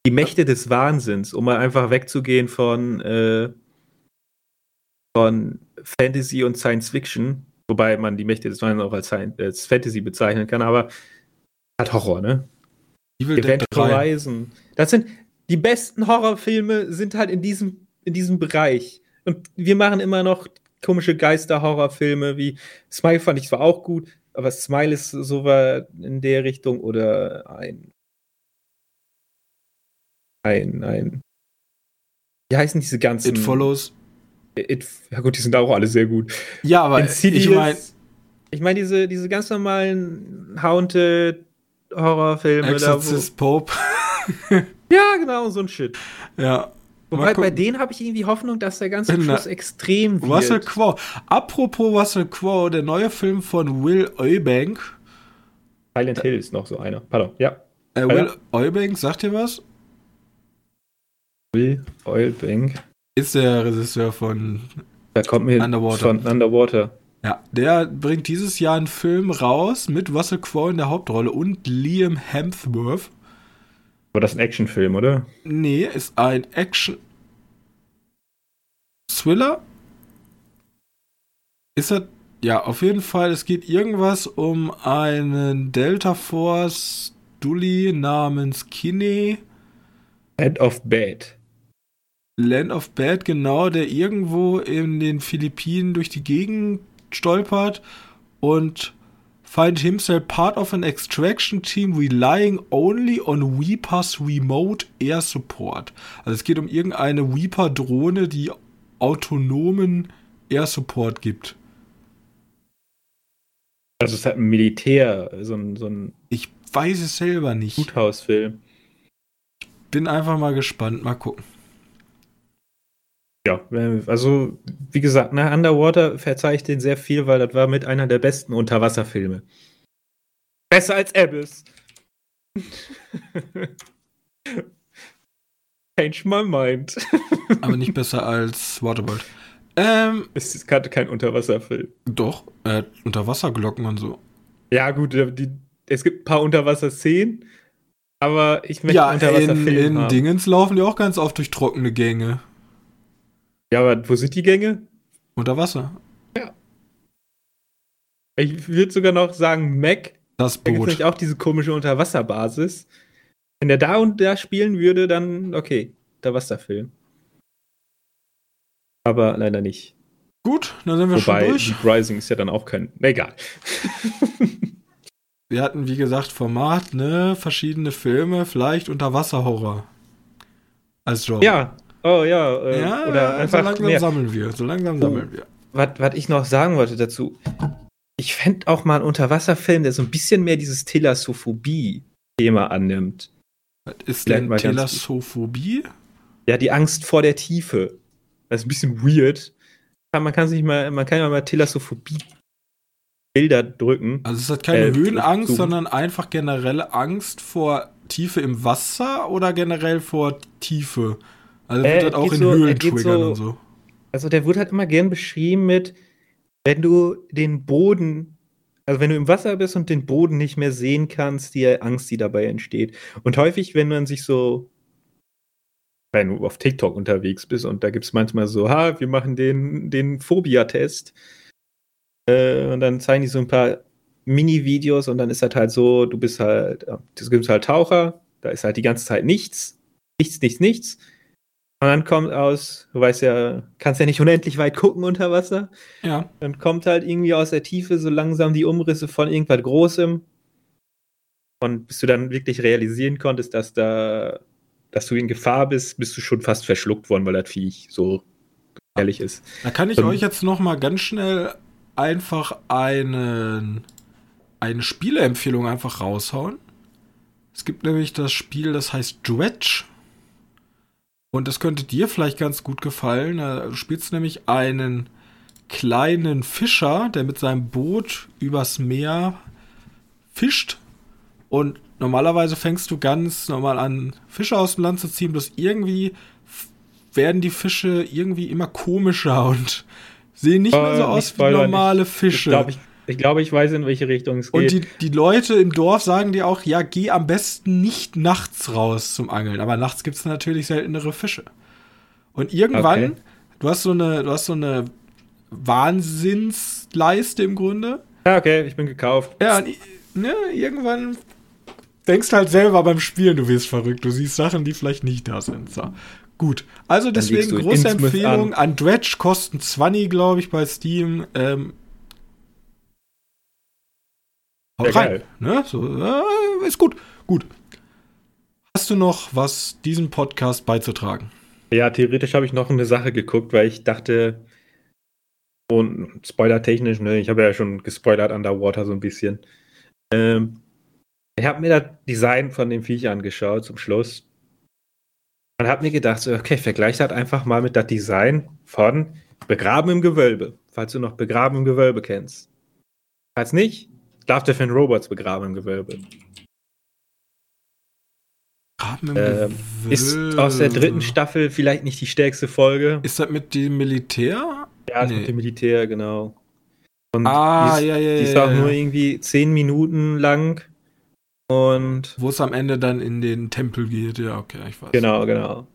die Mächte des Wahnsinns, um mal einfach wegzugehen von, äh, von Fantasy und Science Fiction, wobei man die Mächte des Wahnsinns auch als, als Fantasy bezeichnen kann, aber hat Horror, ne? Evil Event Horizon. Das sind die besten Horrorfilme sind halt in diesem in diesem Bereich und wir machen immer noch komische Geister-Horrorfilme wie Smile fand ich zwar auch gut, aber Smile ist so war in der Richtung oder ein ein, ein. Wie heißen diese ganzen. It Follows. It, ja gut, die sind auch alle sehr gut. Ja, aber Insidious, ich meine. Ich meine, diese, diese ganz normalen Haunted Horrorfilme. Exorcist da, Pope. *laughs* ja, genau, so ein Shit. Ja. Wobei bei denen habe ich irgendwie Hoffnung, dass der ganze Schluss extrem wird. Russell Crowe. Apropos Russell Crowe, der neue Film von Will Eubank. Silent Hill ist noch so einer. Pardon, ja. Äh, Will Eubank, sagt ihr was? Will Oilbank. Ist der Regisseur von da kommt mir Underwater. Von Underwater. Ja, der bringt dieses Jahr einen Film raus mit Russell Crowe in der Hauptrolle und Liam Hemsworth. Aber das ist ein Actionfilm, oder? Nee, ist ein Action Thriller. Ist er ja, auf jeden Fall, es geht irgendwas um einen Delta Force Dully namens Kinney. Head of Bad. Land of Bad, genau, der irgendwo in den Philippinen durch die Gegend stolpert und find himself part of an extraction team relying only on Weeper's remote air support. Also es geht um irgendeine Weeper-Drohne, die autonomen Air Support gibt. Also es hat ein Militär, so ein, so ein Ich weiß es selber nicht. Guthausfilm. Bin einfach mal gespannt, mal gucken. Ja, also wie gesagt, ne, Underwater verzeih ich den sehr viel, weil das war mit einer der besten Unterwasserfilme. Besser als Abyss. *laughs* Change my mind. *laughs* Aber nicht besser als Waterworld. Ähm, es ist gerade kein Unterwasserfilm. Doch, äh, Unterwasserglocken und so. Ja, gut, die, es gibt ein paar Unterwasserszenen, aber ich möchte ja, Unterwasserfilm in, in haben. Dingens laufen die auch ganz oft durch trockene Gänge. Ja, aber wo sind die Gänge? Unter Wasser. Ja. Ich würde sogar noch sagen, Mac. Das Boot. Da auch diese komische Unterwasserbasis. Wenn der da und da spielen würde, dann okay, Unterwasserfilm. Aber leider nicht. Gut, dann sind wir Wobei, schon durch. Deep Rising ist ja dann auch kein. Egal. *laughs* wir hatten, wie gesagt, Format, ne, verschiedene Filme, vielleicht Unterwasserhorror. Als Genre. Ja, oh ja. Äh, ja oder einfach so langsam mehr. sammeln wir. So langsam oh, sammeln wir. Was ich noch sagen wollte dazu. Ich fände auch mal einen Unterwasserfilm, der so ein bisschen mehr dieses Telassophobie-Thema annimmt. Was ist denn Telassophobie? Ja, die Angst vor der Tiefe. Das ist ein bisschen weird. Man kann sich mal, man kann ja mal Telassophobie Bilder drücken. Also es hat keine äh, Höhenangst, sondern einfach generelle Angst vor Tiefe im Wasser oder generell vor Tiefe. Also wird äh, das auch in so, Höhlen triggern so, und so. Also der wird halt immer gern beschrieben mit, wenn du den Boden, also wenn du im Wasser bist und den Boden nicht mehr sehen kannst, die Angst, die dabei entsteht. Und häufig, wenn man sich so wenn du auf TikTok unterwegs bist und da gibt es manchmal so, ha, wir machen den, den Phobia-Test. Äh, und dann zeigen die so ein paar Mini-Videos und dann ist halt halt so, du bist halt, das gibt halt Taucher, da ist halt die ganze Zeit nichts, nichts, nichts, nichts. Und dann kommt aus, du weißt ja, kannst ja nicht unendlich weit gucken unter Wasser. Ja. Dann kommt halt irgendwie aus der Tiefe so langsam die Umrisse von irgendwas Großem. Und bis du dann wirklich realisieren konntest, dass da dass du in Gefahr bist, bist du schon fast verschluckt worden, weil das Viech so gefährlich ist. Da kann ich um, euch jetzt noch mal ganz schnell einfach einen, eine Spieleempfehlung einfach raushauen. Es gibt nämlich das Spiel, das heißt Dredge. Und das könnte dir vielleicht ganz gut gefallen. Du spielst nämlich einen kleinen Fischer, der mit seinem Boot übers Meer fischt und normalerweise fängst du ganz normal an, Fische aus dem Land zu ziehen, bloß irgendwie werden die Fische irgendwie immer komischer *laughs* und sehen nicht mehr so äh, aus wie normale Fische. Ich glaube, ich, ich, glaub, ich weiß, in welche Richtung es geht. Und die, die Leute im Dorf sagen dir auch, ja, geh am besten nicht nachts raus zum Angeln. Aber nachts gibt es natürlich seltenere Fische. Und irgendwann, okay. du hast so eine, du hast so eine Wahnsinnsleiste im Grunde. Ja, okay, ich bin gekauft. Ja, und, ne, irgendwann denkst halt selber beim Spielen, du wirst verrückt. Du siehst Sachen, die vielleicht nicht da sind. So. Gut. Also deswegen große Empfehlung. An. an Dredge kosten 20, glaube ich, bei Steam. Ähm, haut rein. Ne? So, äh, ist gut. Gut. Hast du noch was diesem Podcast beizutragen? Ja, theoretisch habe ich noch eine Sache geguckt, weil ich dachte, und spoilertechnisch, ne, ich habe ja schon gespoilert Underwater so ein bisschen. Ähm, ich habe mir das Design von dem Viech angeschaut zum Schluss und habe mir gedacht, so, okay, vergleich das einfach mal mit das Design von Begraben im Gewölbe, falls du noch Begraben im Gewölbe kennst. Falls nicht, Love Death and Robots Begraben im Gewölbe. Im ähm, ist aus der dritten Staffel vielleicht nicht die stärkste Folge. Ist das mit dem Militär? Ja, nee. mit dem Militär, genau. Und ah, die ist, ja, ja, die ist ja, auch ja. nur irgendwie zehn Minuten lang und wo es am Ende dann in den Tempel geht, ja, okay, ich weiß. Genau, genau.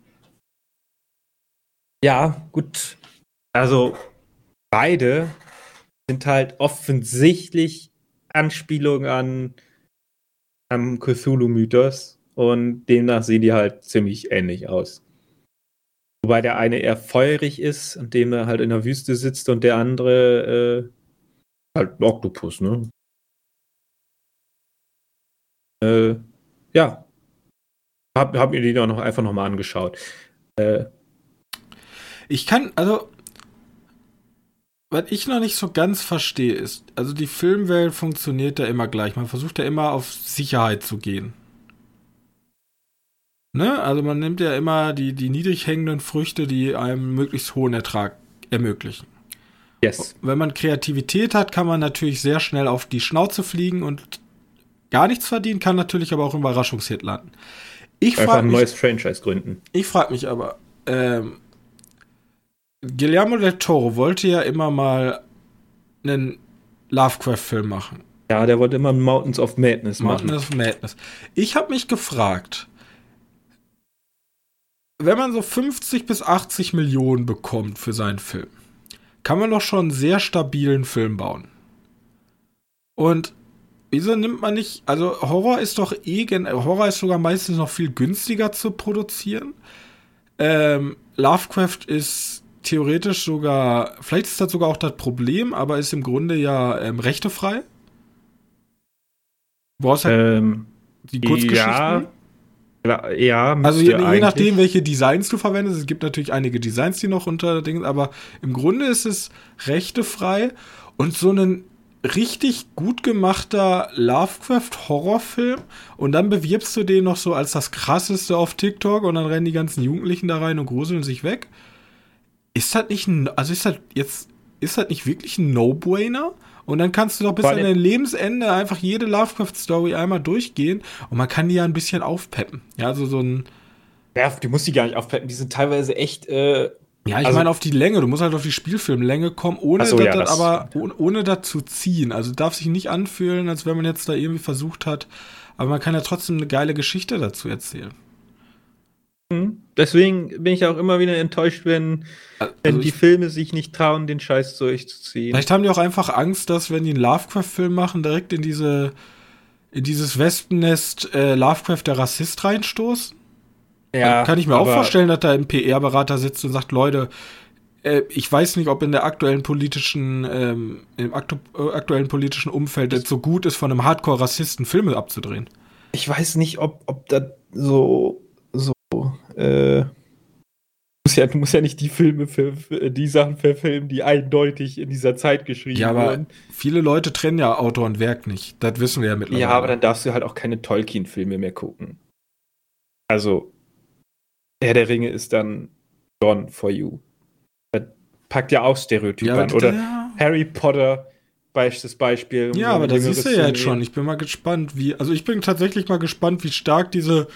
Ja, gut. Also beide sind halt offensichtlich Anspielungen an am Cthulhu-Mythos und demnach sehen die halt ziemlich ähnlich aus. Wobei der eine eher feurig ist und dem er halt in der Wüste sitzt und der andere äh, halt ein Oktopus, ne? Äh, ja. Hab, hab mir die dann noch einfach nochmal angeschaut. Äh, ich kann, also, was ich noch nicht so ganz verstehe, ist, also die Filmwelt funktioniert ja immer gleich. Man versucht ja immer auf Sicherheit zu gehen. Ne? Also man nimmt ja immer die, die niedrig hängenden Früchte, die einem möglichst hohen Ertrag ermöglichen. Yes. Wenn man Kreativität hat, kann man natürlich sehr schnell auf die Schnauze fliegen und gar nichts verdienen, kann natürlich aber auch Überraschungshit landen. Ich Einfach frage ein mich, neues Franchise gründen. ich frag mich aber, ähm, Guillermo del Toro wollte ja immer mal einen Lovecraft-Film machen. Ja, der wollte immer Mountains of Madness machen. of Madness. Ich habe mich gefragt, wenn man so 50 bis 80 Millionen bekommt für seinen Film, kann man doch schon einen sehr stabilen Film bauen. Und wieso nimmt man nicht, also Horror ist doch eh, Horror ist sogar meistens noch viel günstiger zu produzieren. Ähm, Lovecraft ist theoretisch sogar, vielleicht ist das sogar auch das Problem, aber ist im Grunde ja ähm, rechtefrei. Du brauchst halt Ähm, die Kurzgeschichten. ja, ja, Also je, je nachdem, welche Designs du verwendest. Es gibt natürlich einige Designs, die noch unter Dings, aber im Grunde ist es rechtefrei und so ein richtig gut gemachter Lovecraft-Horrorfilm und dann bewirbst du den noch so als das krasseste auf TikTok und dann rennen die ganzen Jugendlichen da rein und gruseln sich weg. Ist das nicht ein, also ist das jetzt, ist das nicht wirklich ein No-Brainer? Und dann kannst du doch bis an dein Lebensende einfach jede Lovecraft-Story einmal durchgehen und man kann die ja ein bisschen aufpeppen. Ja, also so ein, Ja, du musst die gar nicht aufpeppen. Die sind teilweise echt. Äh, ja, ich Also- meine auf die Länge, du musst halt auf die Spielfilmlänge kommen, ohne so, das, ja, das- aber ohne, ohne das zu ziehen. Also darf sich nicht anfühlen, als wenn man jetzt da irgendwie versucht hat, aber man kann ja trotzdem eine geile Geschichte dazu erzählen. Deswegen bin ich auch immer wieder enttäuscht, wenn, wenn Also die ich, Filme sich nicht trauen, den Scheiß durchzuziehen. vielleicht haben die auch einfach Angst, dass wenn die einen Lovecraft-Film machen, direkt in diese in dieses Wespennest äh, Lovecraft der Rassist reinstoßen. Kann ich mir auch vorstellen, dass da ein PR-Berater sitzt und sagt, Leute, äh, ich weiß nicht, ob in der aktuellen politischen, ähm, im aktu äh, aktuellen politischen Umfeld es so gut ist, von einem Hardcore-Rassisten Filme abzudrehen. Ich weiß nicht, ob, ob das so, so, äh, muss ja, du musst ja nicht die Filme für, für die Sachen verfilmen, die eindeutig in dieser Zeit geschrieben Ja, aber wurden. viele Leute trennen ja Autor und Werk nicht. Das wissen wir ja mittlerweile. Ja, aber dann darfst du halt auch keine Tolkien-Filme mehr gucken. Also, Herr der Ringe ist dann gone for you. Das packt ja auch Stereotype ja, an. Oder ja, Harry Potter, bestes Beispiel. um ja, aber ein da jüngeres siehst du ja jetzt schon. Ich bin mal gespannt, wie. Also, ich bin tatsächlich mal gespannt, wie stark diese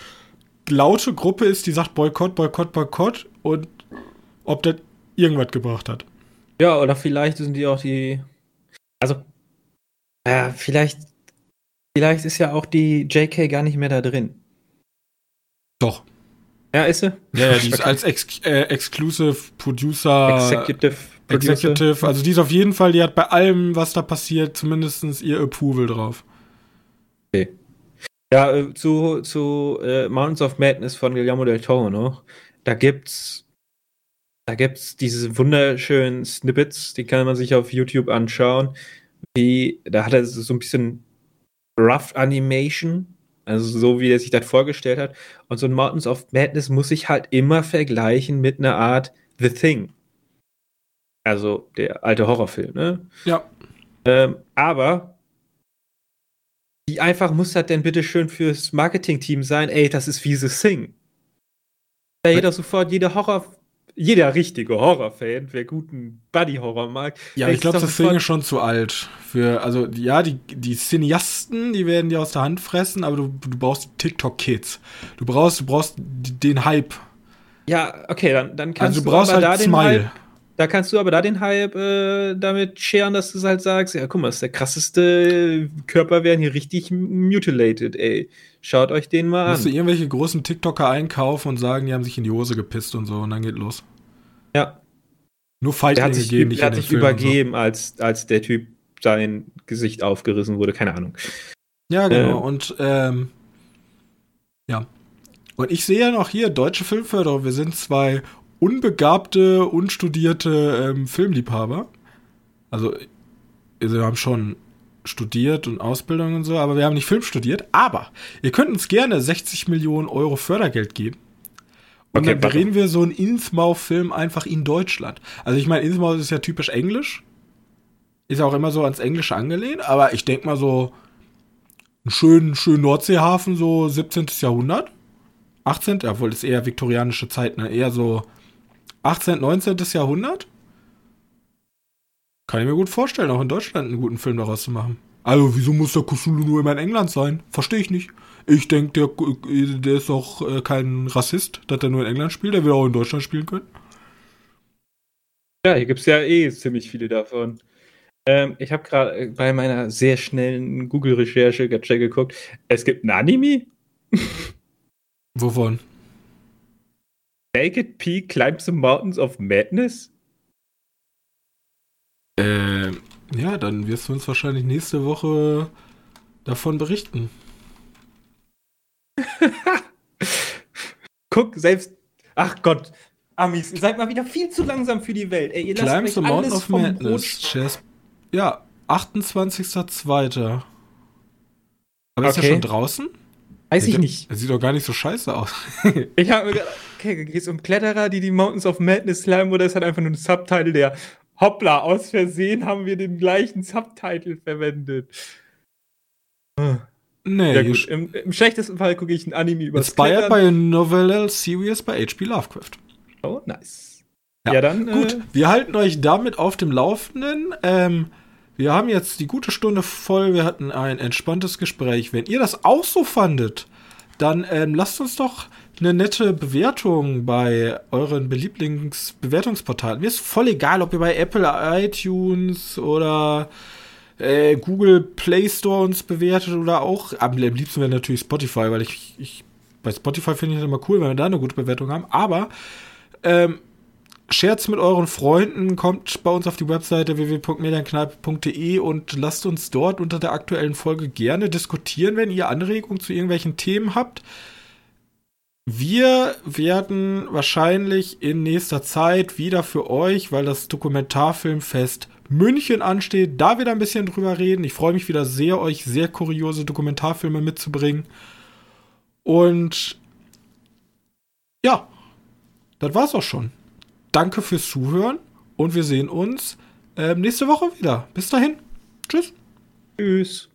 laute Gruppe ist, die sagt Boykott, Boykott, Boykott und ob das irgendwas gebracht hat. Ja, oder vielleicht sind die auch die. Also, ja, vielleicht, vielleicht ist ja auch die JK gar nicht mehr da drin. Doch. Ja, ist sie? Ja, ja, die *laughs* ist als Ex äh, Exclusive Producer. Executive Producer. Executive, also die ist auf jeden Fall, die hat bei allem, was da passiert, zumindest ihr Approval drauf. Ja, äh, zu, zu äh, Mountains of Madness von Guillermo del Toro noch. Da gibt's, da gibt's diese wunderschönen Snippets, die kann man sich auf YouTube anschauen. Wie, da hat er so ein bisschen Rough Animation, also so wie er sich das vorgestellt hat. Und so ein Mountains of Madness muss sich halt immer vergleichen mit einer Art The Thing. Also der alte Horrorfilm, ne? Ja. Ähm, aber wie einfach muss das denn bitte schön fürs Marketingteam sein? Ey, das ist wie The Thing. Da jeder sofort, jeder Horror, jeder richtige Horrorfan, wer guten Buddy-Horror mag. Ja, ich glaube, das Ding ist schon zu alt. Für, also, ja, die, die Cineasten, die werden dir aus der Hand fressen, aber du, du brauchst TikTok-Kids. Du brauchst, du brauchst den Hype. Ja, okay, dann, dann kannst Also, du brauchst aber halt da den Smile. Hype, da kannst du aber da den Hype äh, damit scheren, dass du halt sagst, ja, guck mal, das ist der krasseste Körper werden hier richtig mutilated, ey. Schaut euch den mal Musst du an. irgendwelche großen TikToker einkaufen und sagen, die haben sich in die Hose gepisst und so und dann geht los. Ja, Nur Feiglinge hat sich, gehen nicht der in hat sich Film übergeben, als, als der Typ sein Gesicht aufgerissen wurde, keine Ahnung. So. Ja, genau. Äh. Und, ähm, ja. Und ich sehe ja noch hier, deutsche Filmförderung, wir sind zwei unbegabte, unstudierte ähm, Filmliebhaber. Also, wir haben schon studiert und Ausbildung und so, aber wir haben nicht Film studiert. Aber ihr könnt uns gerne 60 Millionen Euro Fördergeld geben. Und Okay, dann warte. drehen wir so einen Innsmouth-Film einfach in Deutschland. Also ich meine, Innsmouth ist ja typisch englisch. Ist auch immer so ans Englische angelehnt, aber ich denke mal so einen schönen, schönen Nordseehafen, so 17. Jahrhundert. 18. Obwohl, das ist eher viktorianische Zeit, ne? Eher so 18., 19. Jahrhundert. Kann ich mir gut vorstellen, auch in Deutschland einen guten Film daraus zu machen. Also, wieso muss der Cthulhu nur immer in England sein? Verstehe ich nicht. Ich denke, der, der ist auch äh, kein Rassist, dass er nur in England spielt. Der will auch in Deutschland spielen können. Ja, hier gibt es ja eh ziemlich viele davon. Ähm, ich habe gerade äh, bei meiner sehr schnellen Google-Recherche geguckt. Es gibt ein Anime. Wovon? Naked Peak Climbs the Mountains of Madness? Äh, ja, dann wirst du uns wahrscheinlich nächste Woche davon berichten. *laughs* Guck, selbst. Ach Gott, Amis, ihr seid mal wieder viel zu langsam für die Welt. Ey, ihr lasst Climbs the Mountain of Madness. Ja, 28.02. Aber okay. ist ja schon draußen? Weiß ich nicht. Er sieht doch gar nicht so scheiße aus. ich habe mir gedacht, okay, geht es um Kletterer, die die Mountains of Madness climben oder ist halt einfach nur ein Subtitle, der hoppla, aus Versehen haben wir den gleichen Subtitle verwendet. Nee. Ja gut, im, im, schlechtesten Fall gucke ich ein Anime über Inspired by a novel series by H.P. Lovecraft. Oh, nice. Ja, ja dann. Gut, äh, wir halten euch damit auf dem Laufenden. Ähm, wir haben jetzt die gute Stunde voll. Wir hatten ein entspanntes Gespräch. Wenn ihr das auch so fandet, dann ähm, lasst uns doch eine nette Bewertung bei euren Belieblingsbewertungsportalen. Mir ist voll egal, ob ihr bei Apple iTunes oder äh, Google Play Store uns bewertet oder auch. Am liebsten wäre natürlich Spotify, weil ich, ich bei Spotify finde ich das immer cool, wenn wir da eine gute Bewertung haben. Aber ähm, Scherz mit euren Freunden, kommt bei uns auf die Webseite www.mediankneipe.de und lasst uns dort unter der aktuellen Folge gerne diskutieren, wenn ihr Anregungen zu irgendwelchen Themen habt. Wir werden wahrscheinlich in nächster Zeit wieder für euch, weil das Dokumentarfilmfest München ansteht, da wieder ein bisschen drüber reden. Ich freue mich wieder sehr, euch sehr kuriose Dokumentarfilme mitzubringen. Und ja, das war's auch schon danke fürs Zuhören und wir sehen uns äh, nächste Woche wieder. Bis dahin. Tschüss. Tschüss.